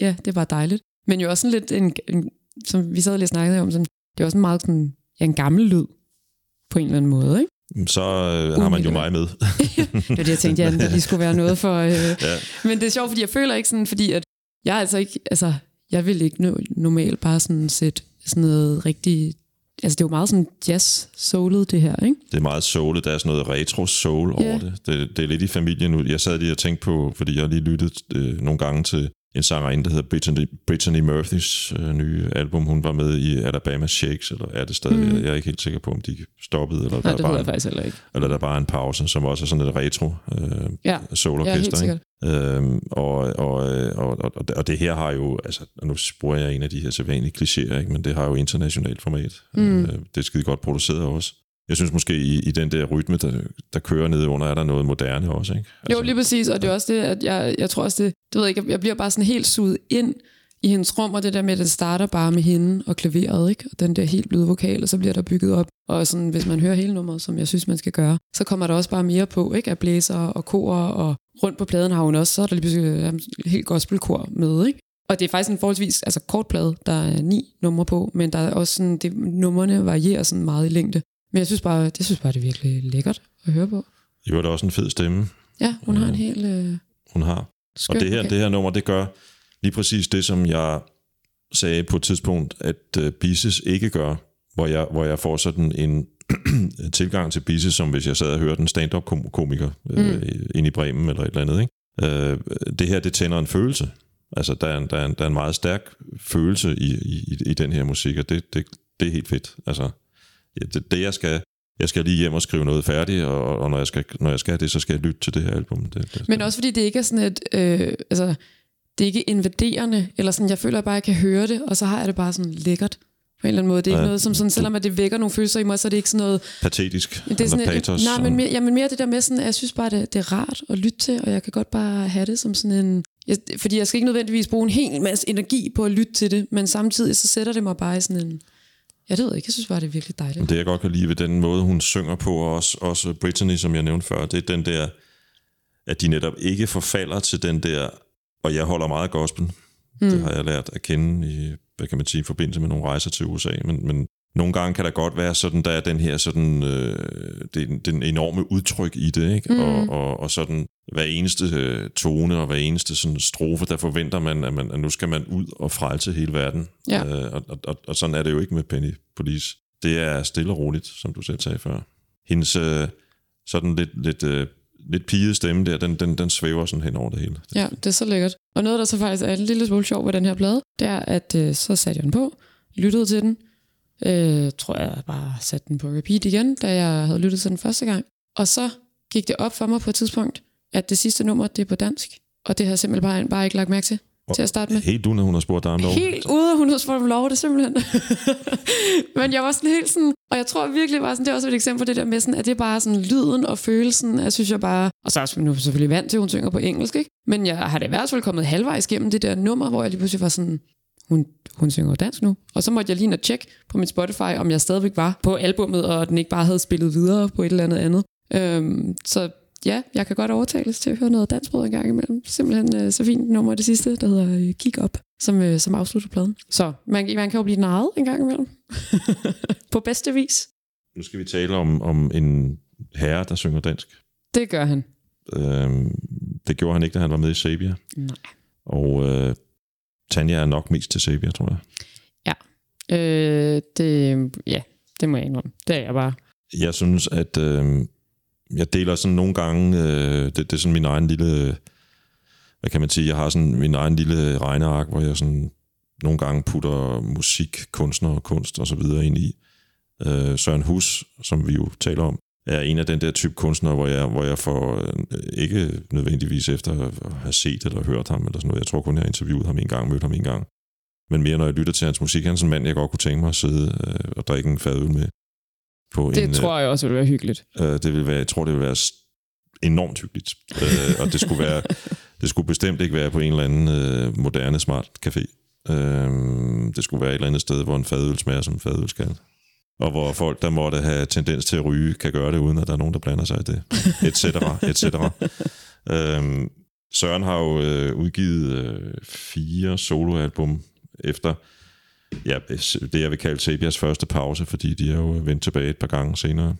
S1: Ja, det var dejligt. Men jo også sådan lidt, en, en, som vi sad og lige snakkede om, sådan, det er også en meget sådan, ja, en gammel lyd, på en eller anden måde, ikke?
S2: Så øh, har man jo mig med.
S1: Det var det, jeg tænkte, ja, der lige skulle være noget for... Øh.
S2: Ja.
S1: Men det er sjovt, fordi jeg føler ikke sådan, fordi at jeg altså ikke, altså, jeg vil ikke no- normalt bare sådan sætte sådan noget rigtig, altså det er jo meget sådan jazz-soulet det her, ikke?
S2: Det er meget soulet, der er sådan noget retro-soul over
S1: Ja.
S2: det. det. Det er lidt i familien nu. Jeg sad lige og tænkte på, fordi jeg lige lyttet øh, nogle gange til en sangerinde, der hedder Brittany, Brittany Murphys øh, nye album. Hun var med i Alabama Shakes, eller er det stadig? Mm. Jeg er ikke helt sikker på, om de stoppede, eller,
S1: Nej,
S2: der,
S1: det
S2: bare en,
S1: faktisk heller ikke.
S2: eller der er bare en pause, som også er sådan et retro øh,
S1: Ja, ja
S2: ikke?
S1: sikkert.
S2: Øhm, og, og, og, og, og, og det her har jo, altså nu bruger jeg en af de her sædvanlige klichéer, ikke? men det har jo internationalt format. Mm. Øh, det er skide godt produceret også. Jeg synes måske i, i den der rytme, der, der kører ned under, er der noget moderne også. Ikke?
S1: Jo, lige præcis, og det er også det, at jeg, jeg tror også det, det ved jeg ikke, jeg bliver bare sådan helt suget ind i hendes rum, og det der med, at det starter bare med hende og klaveret, ikke? Og den der helt bløde vokal, og så bliver der bygget op. Og sådan, hvis man hører hele nummeret, som jeg synes, man skal gøre, så kommer der også bare mere på, ikke? Af blæser og kor, og rundt på pladen har hun også, så er der lige pludselig øh, helt gospelkor med, ikke? Og det er faktisk en forholdsvis altså kort plade, der er ni numre på, men der er også sådan, det, numrene varierer sådan meget i længde. Men jeg synes bare, det synes bare, det er virkelig lækkert at høre på.
S2: I var da også en fed stemme,
S1: Ja, hun har en helt øh,
S2: hun har.
S1: skøn
S2: Og det her,
S1: vokal.
S2: det her nummer, det gør lige præcis det, som jeg sagde på et tidspunkt, at uh, Bises ikke gør, hvor jeg, hvor jeg får sådan en tilgang til Bises, som hvis jeg sad og hørte en stand-up-komiker mm. øh, ind i Bremen eller et eller andet. Ikke? Øh, det her, det tænder en følelse. Altså, der er en, der er en, der er en meget stærk følelse i, i, i den her musik, og det, det, det er helt fedt. Altså, det, det jeg skal... Jeg skal lige hjem og skrive noget færdigt, og, og når, jeg skal, når jeg skal det, så skal jeg lytte til det her album. Det, det,
S1: Men også fordi det ikke er sådan et, øh, altså, det er ikke invaderende, eller sådan, jeg føler bare, at jeg kan høre det, og så har jeg det bare sådan lækkert på en eller anden måde. Det er ikke
S2: Ja.
S1: noget, som sådan, selvom at det vækker nogle følelser i mig, så er det ikke sådan noget,
S2: patetisk,
S1: det er sådan
S2: eller
S1: et,
S2: patos.
S1: nej, men mere, jamen mere det der med sådan, at jeg synes bare, det, det er rart at lytte til, og jeg kan godt bare have det som sådan en, jeg, fordi jeg skal ikke nødvendigvis bruge en hel masse energi på at lytte til det, men samtidig så sætter det mig bare i sådan en, jeg ved ikke, jeg synes bare, det er virkelig dejligt.
S2: Det jeg godt kan lide ved den måde, hun synger på, og også, også Brittany, som jeg nævnte før, det er den der, at de netop ikke forfalder til den der, og jeg holder meget af gospel. Mm. Det har jeg lært at kende i, hvad kan man sige, i forbindelse med nogle rejser til USA, men, men nogle gange kan der godt være sådan, der er den her sådan, øh, den, den enorme udtryk i det, ikke? Mm. Og, og, og sådan hver eneste øh, tone og hver eneste sådan strofe, der forventer man, at, man, at nu skal man ud og frelse hele verden.
S1: Ja.
S2: Øh, og, og, og, og sådan er det jo ikke med Penny Police. Det er stille og roligt, som du selv sagde før. Hendes øh, sådan lidt, lidt, øh, lidt pigede stemme der, den, den, den svæver sådan hen over det hele.
S1: Ja, det er så lækkert. Og noget, der så faktisk er en lille smule sjov ved den her plade, det er, at øh, så satte jeg den på, lyttede til den, øh, tror jeg bare satte den på repeat igen, da jeg havde lyttet til den første gang. Og så gik det op for mig på et tidspunkt, at det sidste nummer, det er på dansk. Og det havde jeg simpelthen bare, bare ikke lagt mærke til, til at starte med.
S2: Helt uden, at hun har spurgt dig om lov.
S1: Helt ude, hun havde spurgt om lov, det er simpelthen. Men jeg var sådan helt sådan, og jeg tror virkelig var sådan, det er også et eksempel på det der med sådan, at det er bare sådan lyden og følelsen, jeg synes jeg bare, og så er jeg nu selvfølgelig vant til, at hun synger på engelsk, ikke? Men jeg har det i hvert fald kommet halvvejs gennem det der nummer, hvor jeg lige pludselig var sådan, hun, hun synger dansk nu. Og så måtte jeg lige og tjekke på mit Spotify, om jeg stadigvæk var på albummet, og den ikke bare havde spillet videre på et eller andet andet. Øhm, så ja, jeg kan godt overtales til at høre noget dansbrød en gang imellem. Simpelthen øh, så fint nummer det sidste, der hedder øh, Kig Op, som, øh, som afslutter pladen. Så man, man kan jo blive narret en gang imellem. på bedste vis.
S2: Nu skal vi tale om, om en herre, der synger dansk.
S1: Det gør han.
S2: Øhm, det gjorde han ikke, da han var med i Sabia.
S1: Nej.
S2: Og øh, Tanja er nok mest til Sabia, tror jeg.
S1: Øh, det, ja, det må jeg indrømme. Det er jeg bare.
S2: Jeg synes, at øh, jeg deler sådan nogle gange, øh, det, det er sådan min egen lille, hvad kan man sige, jeg har sådan min egen lille regneark, hvor jeg sådan nogle gange putter musik, kunstner og kunst og så videre ind i. Øh, Søren Hus, som vi jo taler om, er en af den der type kunstnere, hvor jeg, hvor jeg får øh, ikke nødvendigvis efter at have set eller hørt ham eller sådan noget. Jeg tror kun, jeg har interviewet ham en gang, mødt ham en gang. Men mere når jeg lytter til hans musik, han er sådan en mand, jeg godt kunne tænke mig at sidde øh, og drikke en fadøl med. På
S1: Det
S2: en,
S1: tror jeg også ville være hyggeligt.
S2: Øh, det vil være, jeg tror, det vil være enormt hyggeligt. øh, og det skulle, være, det skulle bestemt ikke være på en eller anden øh, moderne, smart café. Øh, det skulle være et eller andet sted, hvor en fadøl smager som en fadøl skal. Og hvor folk, der måtte have tendens til at ryge, kan gøre det, uden at der er nogen, der blander sig i det. Et cetera, et cetera. Øhm, Søren har jo øh, udgivet øh, fire soloalbum efter ja, det, jeg vil kalde Sabias første pause, fordi de er jo vendt tilbage et par gange senere.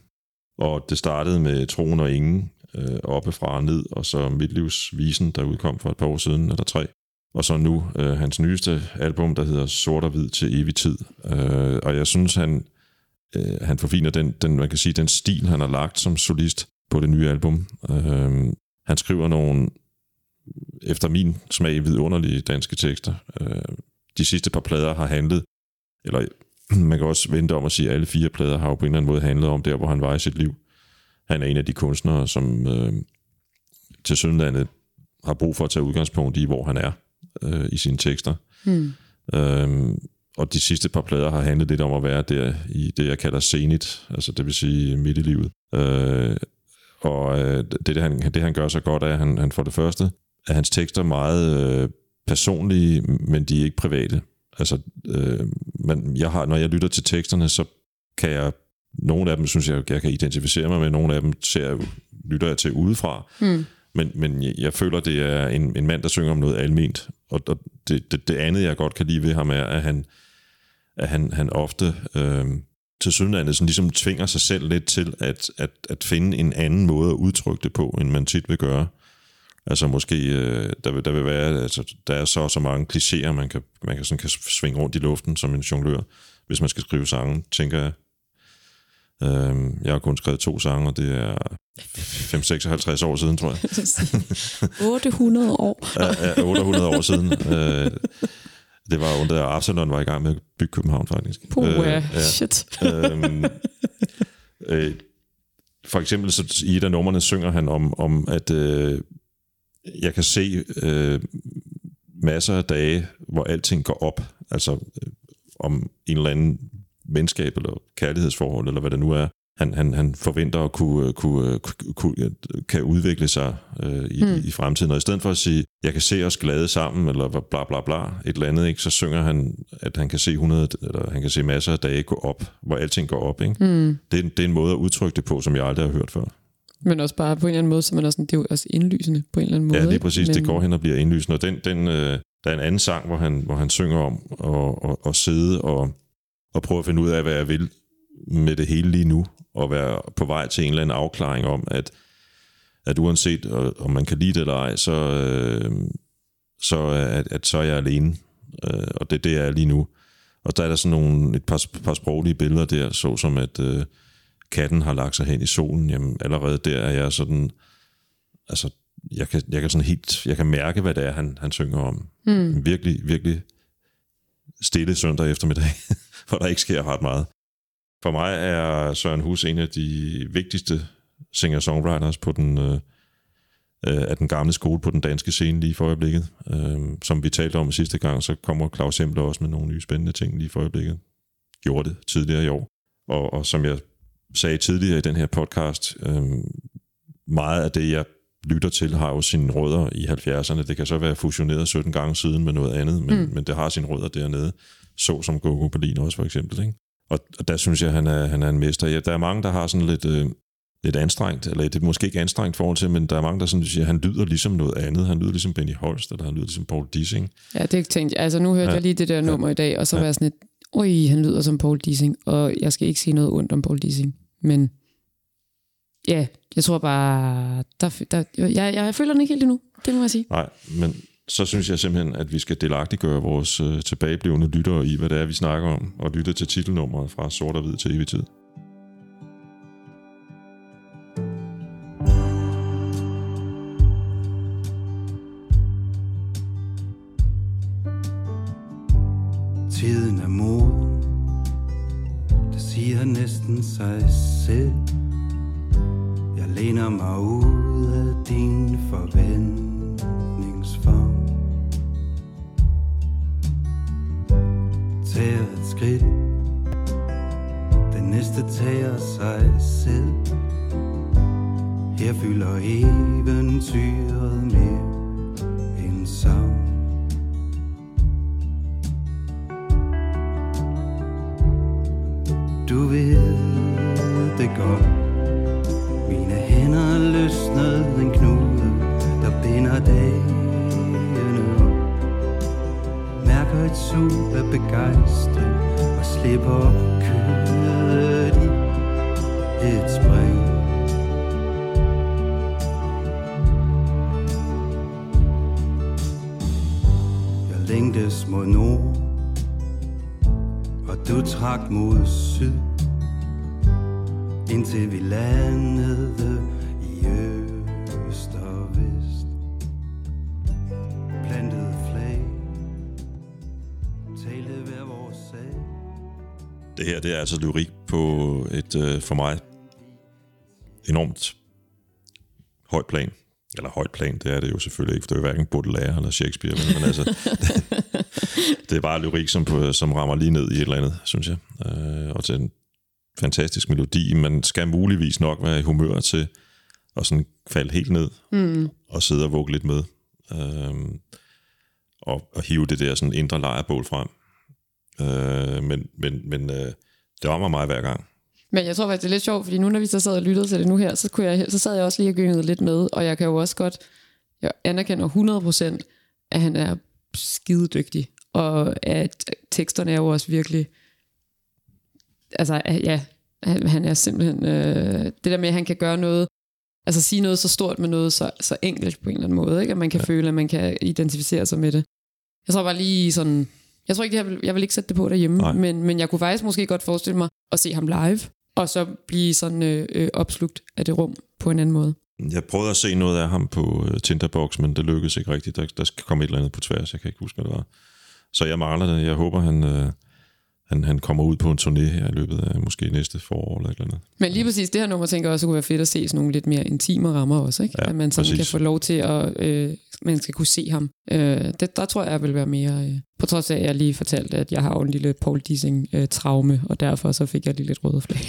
S2: Og det startede med Troen og Ingen, øh, oppefra og ned, og så Midtlivsvisen, der udkom for et par år siden, eller tre. Og så nu øh, hans nyeste album, der hedder Sort og Hvid til evig tid. Øh, og jeg synes, han, øh, han forfiner den, den, man kan sige, den stil, han har lagt som solist på det nye album. Øh, han skriver nogle, efter min smag, vidunderlige danske tekster. Øh, de sidste par plader har handlet, eller man kan også vente om at sige, at alle fire plader har jo på en eller anden måde handlet om der, hvor han var i sit liv. Han er en af de kunstnere, som øh, til synlandet har brug for at tage udgangspunkt i, hvor han er øh, i sine tekster.
S1: Hmm.
S2: Øhm, og de sidste par plader har handlet lidt om at være der i det, jeg kalder senit, altså det vil sige midt i livet. Øh, og øh, det, det, han, det, han gør så godt, er, at han, han for det første, er hans tekster meget øh, personlige, men de er ikke private. Altså, øh, man, jeg har, når jeg lytter til teksterne, så kan jeg, nogle af dem synes jeg, jeg kan identificere mig med, nogle af dem ser, jeg- lytter jeg til udefra.
S1: Hmm.
S2: Men, men jeg, jeg føler, det er en, en mand, der synger om noget alment. Og, og det, det, det andet, jeg godt kan lide ved ham, er, at han, at han, han ofte øh, til synlandet sådan ligesom tvinger sig selv lidt til at, at, at finde en anden måde at udtrykke det på, end man tit vil gøre. Altså måske, øh, der, vil, der vil være, altså der er så så mange klichéer, man kan, man kan, sådan kan svinge rundt i luften som en jonglør, hvis man skal skrive sange, tænker jeg. Øh, jeg har kun skrevet to sange, og det er 5-56 år siden, tror jeg.
S1: 800 år.
S2: Ja, ja, 800 år siden. Øh, det var under Absalon var i gang med at bygge København, faktisk.
S1: Puh,
S2: Øh,
S1: ja. Shit.
S2: øhm, øh, for eksempel så i et af numrene synger han om, om at øh, jeg kan se øh, masser af dage, hvor alting går op. Altså øh, om en eller anden venskab eller kærlighedsforhold, eller hvad det nu er. Han, han, han forventer at kunne, kunne, kunne, kunne kan udvikle sig øh, i, mm. i fremtiden. Og i stedet for at sige, jeg kan se os glade sammen, eller bla bla bla, et eller andet, ikke, så synger han, at han kan se 100, eller han kan se masser af dage gå op, hvor alting går op. Ikke?
S1: Hmm.
S2: Det, er, det er en måde at udtrykke det på, som jeg aldrig har hørt før.
S1: Men også bare på en eller anden måde, så man også sådan, det er jo også indlysende på en eller anden måde.
S2: Ja, lige præcis.
S1: Men,
S2: Det går hen og bliver indlysende. Og den, den, øh, der er en anden sang, hvor han, hvor han synger om at, at, at sidde og, at prøve at finde ud af, hvad jeg vil med det hele lige nu, og være på vej til en eller anden afklaring om, at, at uanset øh, om man kan lide det eller ej, så, øh, så, at, at så er jeg alene. Øh, og det, det er jeg lige nu. Og der er der sådan nogle, et par, par sproglige billeder der, såsom at øh, katten har lagt sig hen i solen. Jamen allerede der er jeg sådan, altså jeg kan, jeg kan sådan helt, jeg kan mærke, hvad det er, han, han synger om. Mm. Virkelig, virkelig stille søndag eftermiddag, hvor der ikke sker ret meget. For mig er Søren Hus en af de vigtigste singer-songwriters på den, øh, øh, af den gamle skole på den danske scene lige for øjeblikket. Øh, som vi talte om sidste gang, så kommer Claus Hempler også med nogle nye spændende ting lige for øjeblikket. Gjorde det tidligere i år. Og, og som jeg sagde tidligere i den her podcast, øh, meget af det, jeg lytter til, har jo sine rødder i 70'erne. Det kan så være fusioneret 17 gange siden med noget andet, men, mm. men det har sine rødder dernede. Så som Gogo Berlin også for eksempel. Ikke? Og, og der synes jeg, han er, han er en mester. Ja, der er mange, der har sådan lidt, øh, lidt anstrengt, eller det er måske ikke anstrengt forhold til, men der er mange, der sådan siger, han lyder ligesom noget andet. Han lyder ligesom Benny Holst, eller han lyder ligesom Paul Dissing.
S1: Ja, det tænkte jeg. Altså, nu hørte ja. jeg lige det der nummer ja. i dag, og så ja. var jeg sådan lidt, oj, han lyder som Paul Dissing, og jeg skal ikke sige noget ondt om Paul Dissing, men ja, jeg tror bare, der, der, jeg, jeg, jeg føler den ikke helt endnu, det må jeg sige.
S2: Nej, men så synes jeg simpelthen, at vi skal delagtiggøre vores øh, tilbageblevende lyttere i, hvad det er, vi snakker om, og lytte til titelnummeret fra sort og hvid til evig tid.
S6: Tiden er moden. Det siger næsten sig selv. Jeg læner mig ud af din forventning. Tager et skridt. Den næste tager sig selv. Her fylder eventyret mere end savn. Du ved det godt. Mine hænder løsnede en knude. Et sug af begejstring Og slipper kødet i et spring. Jeg længtes mod nord og du trak mod syd Indtil vi landede
S2: her, det er altså lyrik på et, øh, for mig, enormt højt plan. Eller højt plan, det er det jo selvfølgelig ikke, for det er jo hverken Baudelaire eller Shakespeare, men, men altså, det, det er bare lyrik, som, på, som rammer lige ned i et eller andet, synes jeg. Øh, og til en fantastisk melodi. Man skal muligvis nok være i humør til at sådan falde helt ned mm. og sidde og vugge lidt med. Øh, og, og hive det der sådan indre lejrebål frem. Øh, men men, men øh, det rammer mig hver gang.
S1: Men jeg tror faktisk, det er lidt sjovt, fordi nu når vi så sad og lyttede til det nu her, så, kunne jeg, så sad jeg også lige og gyngede lidt med, og jeg kan jo også godt, jeg anerkender 100%, at han er skidedygtig, og at teksterne er jo også virkelig, altså ja, han, han er simpelthen, øh, det der med, at han kan gøre noget, altså sige noget så stort med noget så, så enkelt på en eller anden måde, ikke? at man kan ja. føle, at man kan identificere sig med det. Jeg tror bare lige sådan, jeg tror ikke, jeg vil, jeg vil ikke sætte det på derhjemme, men, men jeg kunne faktisk måske godt forestille mig at se ham live, og så blive sådan øh, øh, opslugt af det rum på en anden måde.
S2: Jeg prøvede at se noget af ham på uh, Tinderbox, men det lykkedes ikke rigtigt. Der, der komme et eller andet på tværs, jeg kan ikke huske, hvad det var. Så jeg mangler det. Jeg håber, han, uh, han, han kommer ud på en turné her i løbet af måske næste forår eller et eller andet.
S1: Men lige præcis det her nummer, tænker jeg også kunne være fedt at se sådan nogle lidt mere intime rammer også, ikke?
S2: Ja,
S1: at man sådan
S2: præcis.
S1: kan få lov til at, øh, man skal kunne se ham. Øh, det, der tror jeg, jeg vil være mere, øh, på trods af, at jeg lige fortalte, at jeg har en lille Paul Dissing-traume, og derfor så fik jeg lige lidt røde flag.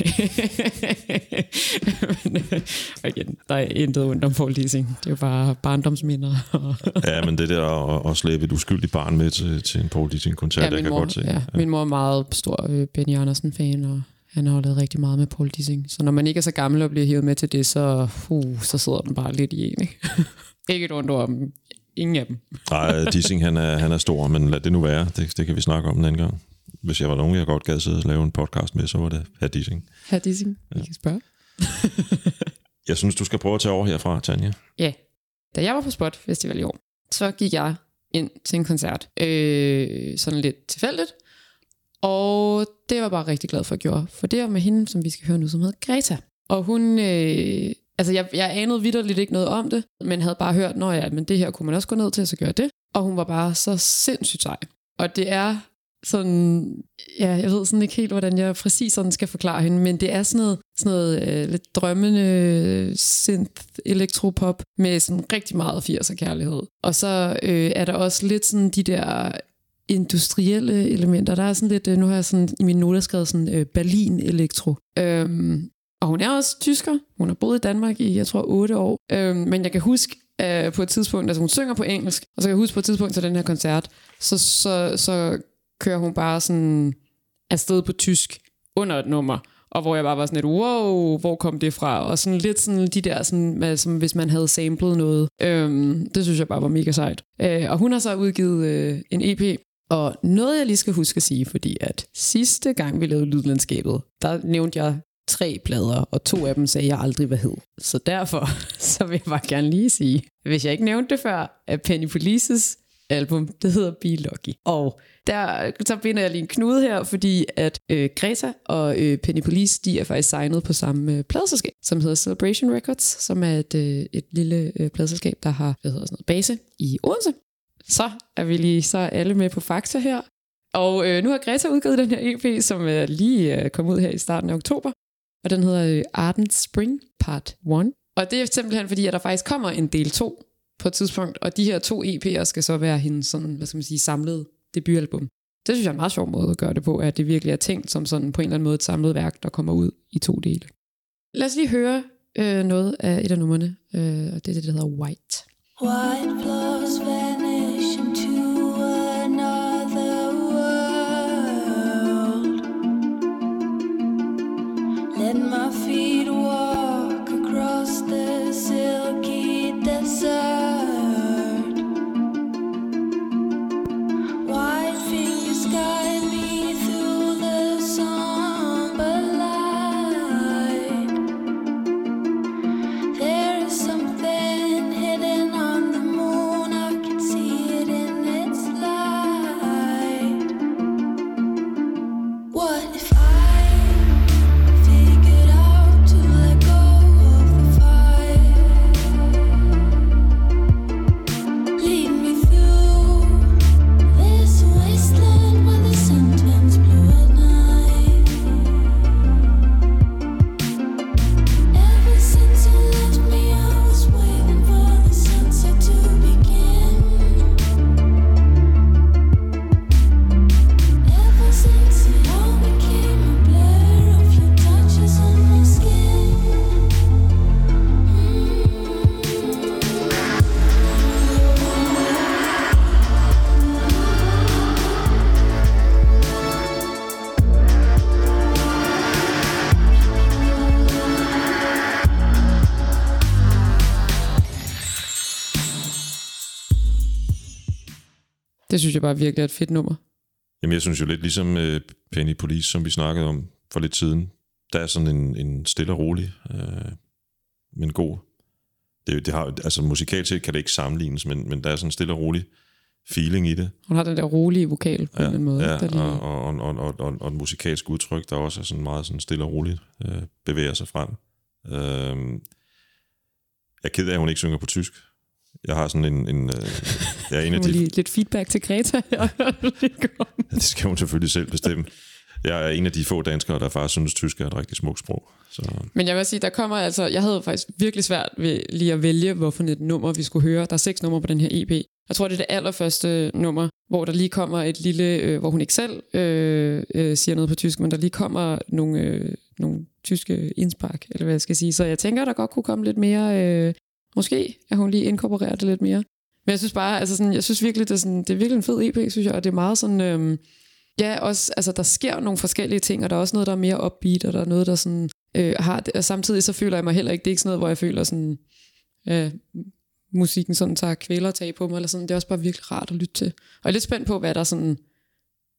S1: Men, øh, og igen, der er intet ondt om Paul Dissing. Det er jo bare barndomsminder.
S2: ja, men det der at, at slæbe et uskyldigt barn med til, til en Paul Dissing-koncert,
S1: ja,
S2: det
S1: min
S2: kan
S1: mor,
S2: jeg godt se.
S1: Ja, min mor er meget stor øh, Benny Andersen-fan, og han har lavet rigtig meget med Paul Dissing. Så når man ikke er så gammel og bliver hivet med til det, så, uh, så sidder den bare lidt i en. Ikke, ikke et ondt om ingen af dem.
S2: Nej, Dissing han er, han er stor, men lad det nu være. Det, det kan vi snakke om en anden gang. hvis jeg var nogen, jeg godt gad sidde og lave en podcast med, så var det her Dissing.
S1: Her Dissing, ja. I kan spørge.
S2: Jeg synes, du skal prøve at tage over herfra, Tanja.
S1: Ja. Da jeg var på Spot Festival i år, så gik jeg ind til en koncert. Øh, sådan lidt tilfældigt. Og det var jeg bare rigtig glad for at gøre. For det var med hende, som vi skal høre nu, som hedder Greta. Og hun... Øh, altså, jeg, jeg anede vidderligt ikke noget om det, men havde bare hørt, når ja, men det her kunne man også gå ned til, så gøre det. Og hun var bare så sindssygt sej. Og det er sådan, ja, jeg ved sådan ikke helt, hvordan jeg præcis sådan skal forklare hende, men det er sådan noget, sådan noget øh, lidt drømmende synth elektropop med sådan rigtig meget 80'er kærlighed. Og så øh, er der også lidt sådan de der industrielle elementer. Der er sådan lidt, øh, nu har jeg sådan i mine noter skrevet sådan øh, Berlin elektro. Øhm, og hun er også tysker. Hun har boet i Danmark i, jeg tror, otte år. Øhm, men jeg kan huske øh, på et tidspunkt, altså hun synger på engelsk, og så kan jeg huske på et tidspunkt til den her koncert, så, så, så kører hun bare sådan afsted på tysk under et nummer, og hvor jeg bare var sådan lidt, wow, hvor kom det fra? Og sådan lidt sådan de der, sådan, som hvis man havde samlet noget. Øhm, det synes jeg bare var mega sejt. Øh, og hun har så udgivet øh, en EP, og noget jeg lige skal huske at sige, fordi at sidste gang vi lavede Lydlandskabet, der nævnte jeg tre plader, og to af dem sagde jeg aldrig, hvad hed. Så derfor så vil jeg bare gerne lige sige, hvis jeg ikke nævnte det før, at Penny Polices album, det hedder Be Lucky. Og der, så binder jeg lige en knude her, fordi at øh, Greta og øh, Penny Police, de er faktisk signet på samme øh, pladselskab, som hedder Celebration Records, som er et, øh, et lille øh, pladselskab, der har hvad hedder sådan noget, base i Odense. Så er vi lige så alle med på Fakta her. Og øh, nu har Greta udgivet den her EP, som er lige øh, kommet ud her i starten af oktober. Og den hedder øh, Ardent Spring Part 1. Og det er simpelthen fordi, at der faktisk kommer en del 2 på et tidspunkt. Og de her to EP'er skal så være hendes sådan, hvad skal man sige, samlede debutalbum. Det synes jeg er en meget sjov måde at gøre det på, at det virkelig er tænkt som sådan på en eller anden måde et samlet værk, der kommer ud i to dele. Lad os lige høre øh, noget af et af numrene, øh, og det er det, der hedder White.
S3: White floors vanish my feet
S1: jeg bare virkelig er et fedt nummer.
S2: Jamen, jeg synes jo lidt ligesom øh, Penny Police, som vi snakkede om for lidt siden. Der er sådan en, en stille og rolig, øh, men god. Det, det har, altså musikalt set kan det ikke sammenlignes, men, men der er sådan en stille og rolig feeling i det.
S1: Hun har den der rolige vokal på ja, en måde.
S2: Ja,
S1: der lige,
S2: og, og, og, og, og, og et musikalsk udtryk, der også er sådan meget sådan stille og roligt øh, bevæger sig frem. Øh, jeg er ked af, at hun ikke synger på tysk. Jeg har sådan en... en øh, jeg er en af de,
S1: lige lidt feedback til Greta.
S2: det skal hun selvfølgelig selv bestemme. Jeg er en af de få danskere, der faktisk synes, tysk er et rigtig smukt sprog. Så
S1: Men jeg vil sige, der kommer altså, jeg havde faktisk virkelig svært ved lige at vælge, hvorfor et nummer vi skulle høre. Der er seks numre på den her EP. Jeg tror, det er det allerførste nummer, hvor der lige kommer et lille, øh, hvor hun ikke selv øh, øh, siger noget på tysk, men der lige kommer nogle, øh, nogle tyske indspark, eller hvad jeg skal sige. Så jeg tænker, der godt kunne komme lidt mere, øh, måske at hun lige inkorporerer det lidt mere. Men jeg synes bare, altså sådan, jeg synes virkelig, det er, sådan, det er virkelig en fed EP, synes jeg, og det er meget sådan, øhm, ja, også, altså der sker nogle forskellige ting, og der er også noget, der er mere upbeat, og der er noget, der sådan, øh, har, og samtidig så føler jeg mig heller ikke, det er ikke sådan noget, hvor jeg føler sådan, øh, musikken sådan tager kvælertag på mig, eller sådan, det er også bare virkelig rart at lytte til. Og jeg er lidt spændt på, hvad der sådan,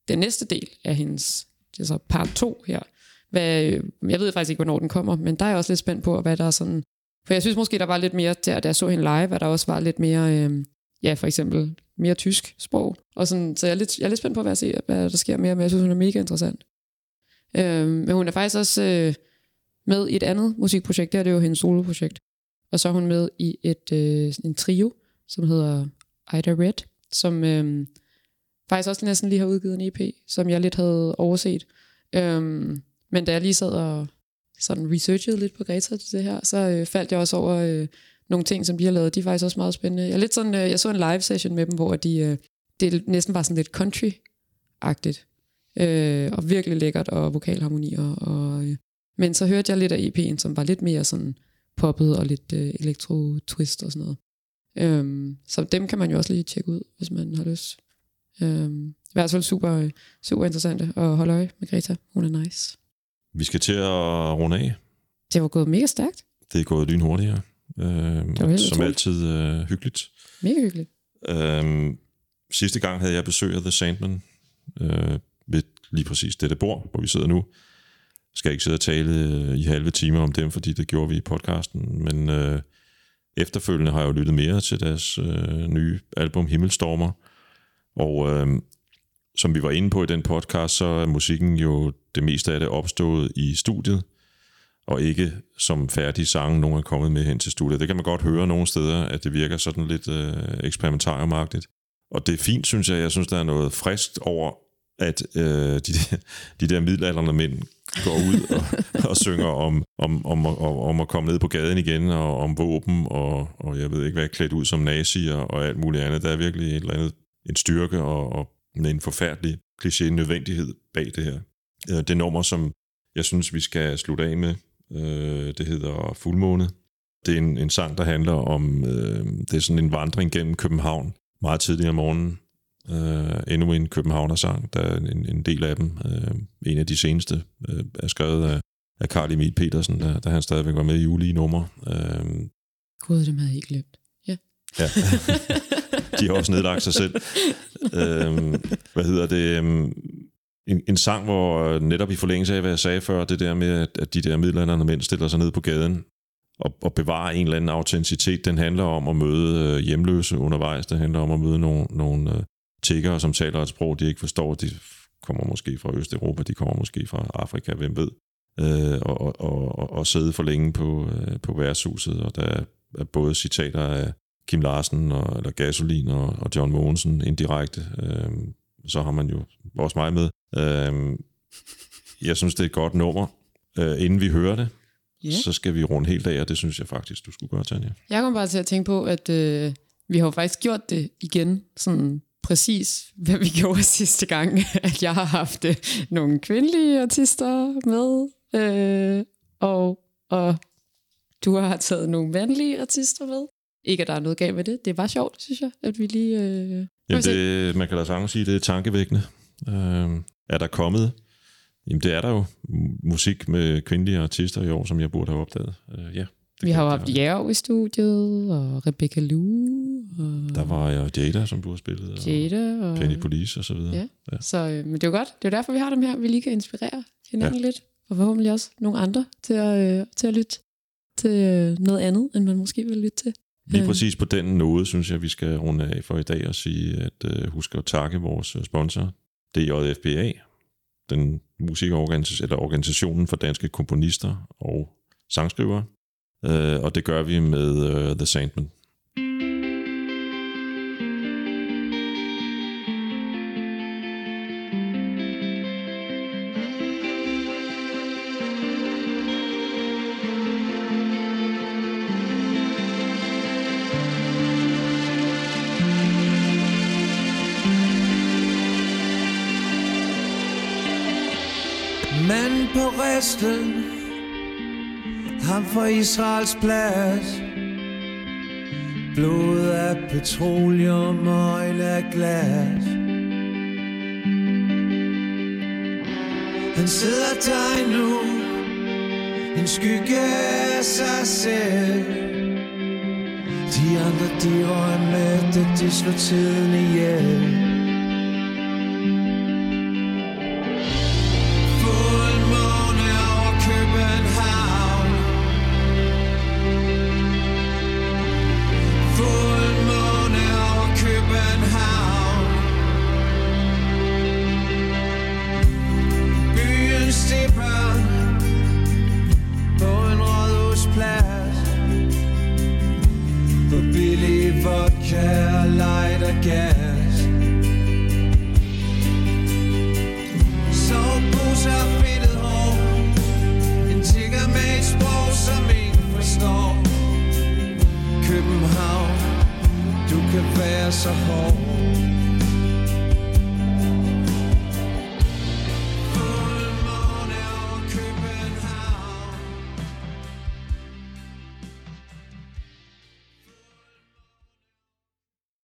S1: den næste del af hendes, det er så part 2 her. Hvad, øh, jeg ved faktisk ikke, hvornår den kommer, men der er jeg også lidt spændt på, hvad der er sådan... For jeg synes måske, der var lidt mere, der, da jeg så hende live, at der også var lidt mere, øh, ja, for eksempel mere tysk sprog. Og sådan, så jeg er, lidt, jeg er lidt spændt på, hvad, jeg ser, hvad der sker mere, men jeg synes, hun er mega interessant. Øh, men hun er faktisk også øh, med i et andet musikprojekt, det er det jo hendes soloprojekt. Og så er hun med i et øh, en trio, som hedder Ida Red, som øh, faktisk også næsten lige har udgivet en EP, som jeg lidt havde overset. Øh, men da jeg lige sad og sådan researchede lidt på Greta til det her, så øh, faldt jeg også over øh, nogle ting, som de har lavet. De er faktisk også meget spændende. Jeg, lidt sådan, øh, jeg så en live session med dem, hvor de, øh, det næsten var sådan lidt country-agtigt. Øh, og virkelig lækkert, og vokalharmonier. Og, øh, men så hørte jeg lidt af EP'en, som var lidt mere sådan poppet og lidt øh, elektro-twist og sådan noget. Øhm, så dem kan man jo også lige tjekke ud, hvis man har lyst. Øhm, I hvert fald super, øh, super interessante at holde øje med Greta. Hun er nice.
S2: Vi skal til at runde af.
S1: Det var gået mega stærkt.
S2: Det er gået lynhurtigere. Øh,
S1: helt
S2: som
S1: utroligt.
S2: altid øh, hyggeligt.
S1: Mega hyggeligt.
S2: Øhm, sidste gang havde jeg besøg af The Sandman øh, ved lige præcis dette bord, hvor vi sidder nu. Skal ikke sidde og tale øh, i halve timer om dem, fordi det gjorde vi i podcasten, men øh, efterfølgende har jeg jo lyttet mere til deres øh, nye album Himmelstormer, og øh, som vi var inde på i den podcast, så er musikken jo det meste af det opstået i studiet, og ikke som færdige sange, nogen er kommet med hen til studiet. Det kan man godt høre nogle steder, at det virker sådan lidt øh, eksperimentariumagtigt. Og det er fint, synes jeg. Jeg synes, der er noget friskt over, at øh, de, der, de der middelalderne mænd går ud og, og synger om, om, om, om, om at komme ned på gaden igen, og om våben, og, og jeg ved ikke hvad, klædt ud som nazier og alt muligt andet. Der er virkelig et eller andet, en styrke og, og med en forfærdelig kliché nødvendighed bag det her. Øh, Det nummer, som jeg synes, vi skal slutte af med, øh, det hedder Fuldmåne. Det er en, en sang, der handler om, øh, det er sådan en vandring gennem København, meget tidligt om morgenen. Øh, endnu en Københavner-sang, der er en, en del af dem. Øh, en af de seneste øh, er skrevet af, af Carl Emil Petersen, der, der han stadigvæk var med i ulige numre. Øh,
S1: Gud, det havde jeg helt glemt. Ja.
S2: Ja. De har også nedlagt sig selv. øhm, hvad hedder det? Øhm, en, en sang, hvor øh, netop i forlængelse af, hvad jeg sagde før, det der med, at, at de der middelalderne mænd stiller sig ned på gaden og, og bevarer en eller anden autenticitet, den handler om at møde øh, hjemløse undervejs. Det handler om at møde nogle, nogle øh, tiggere, som taler et sprog, de ikke forstår. De kommer måske fra Østeuropa, de kommer måske fra Afrika, hvem ved. Øh, og, og, og, og sidde for længe på, øh, på værtshuset, og der er, er både citater af Kim Larsen, og, eller Gasolin og, og John Mogensen indirekte. Øh, så har man jo også mig med. Øh, jeg synes, det er et godt nummer. Øh, inden vi hører det,
S1: Ja.
S2: så skal vi runde helt af, og det synes jeg faktisk, du skulle gøre, Tanja.
S1: Jeg kom bare til at tænke på, at øh, vi har jo faktisk gjort det igen, sådan præcis, hvad vi gjorde sidste gang, at jeg har haft øh, nogle kvindelige artister med, øh, og, og du har taget nogle mandlige artister med. Ikke, at der er noget galt med det. Det var sjovt, synes jeg, at vi lige... Øh...
S2: Jamen det, man kan da sagtens sige, det er tankevækkende. Øh, er der kommet? Jamen det er der jo. Musik med kvindelige artister i år, som jeg burde have opdaget. Øh, ja, det
S1: Vi har jo haft Jerv i studiet, og Rebecca Lu, og
S2: Der var jo Jada, som du har spillet, og
S1: Jada. Og...
S2: Penny Police og så videre.
S1: Ja. Så øh, men det er jo godt. Det er jo derfor, vi har dem her. Vi lige kan inspirere hinanden ja. lidt. Og forhåbentlig også nogle andre til at, øh, til at lytte til øh, noget andet, end man måske vil lytte til.
S2: Lige
S1: Øh.
S2: præcis på den noget, synes jeg, vi skal runde af for i dag og sige, at øh, husk at takke vores øh, sponsor, DJFBA, den musikorganisation, eller organisationen for danske komponister og sangskrivere. Øh, og det gør vi med øh, The Sandman.
S4: På resten Ham for Israels plads. Blod af petroleum og øjne af glas. Han sidder der nu. En skygge af sig selv. De andre de røg med, det, de slår tiden ihjel.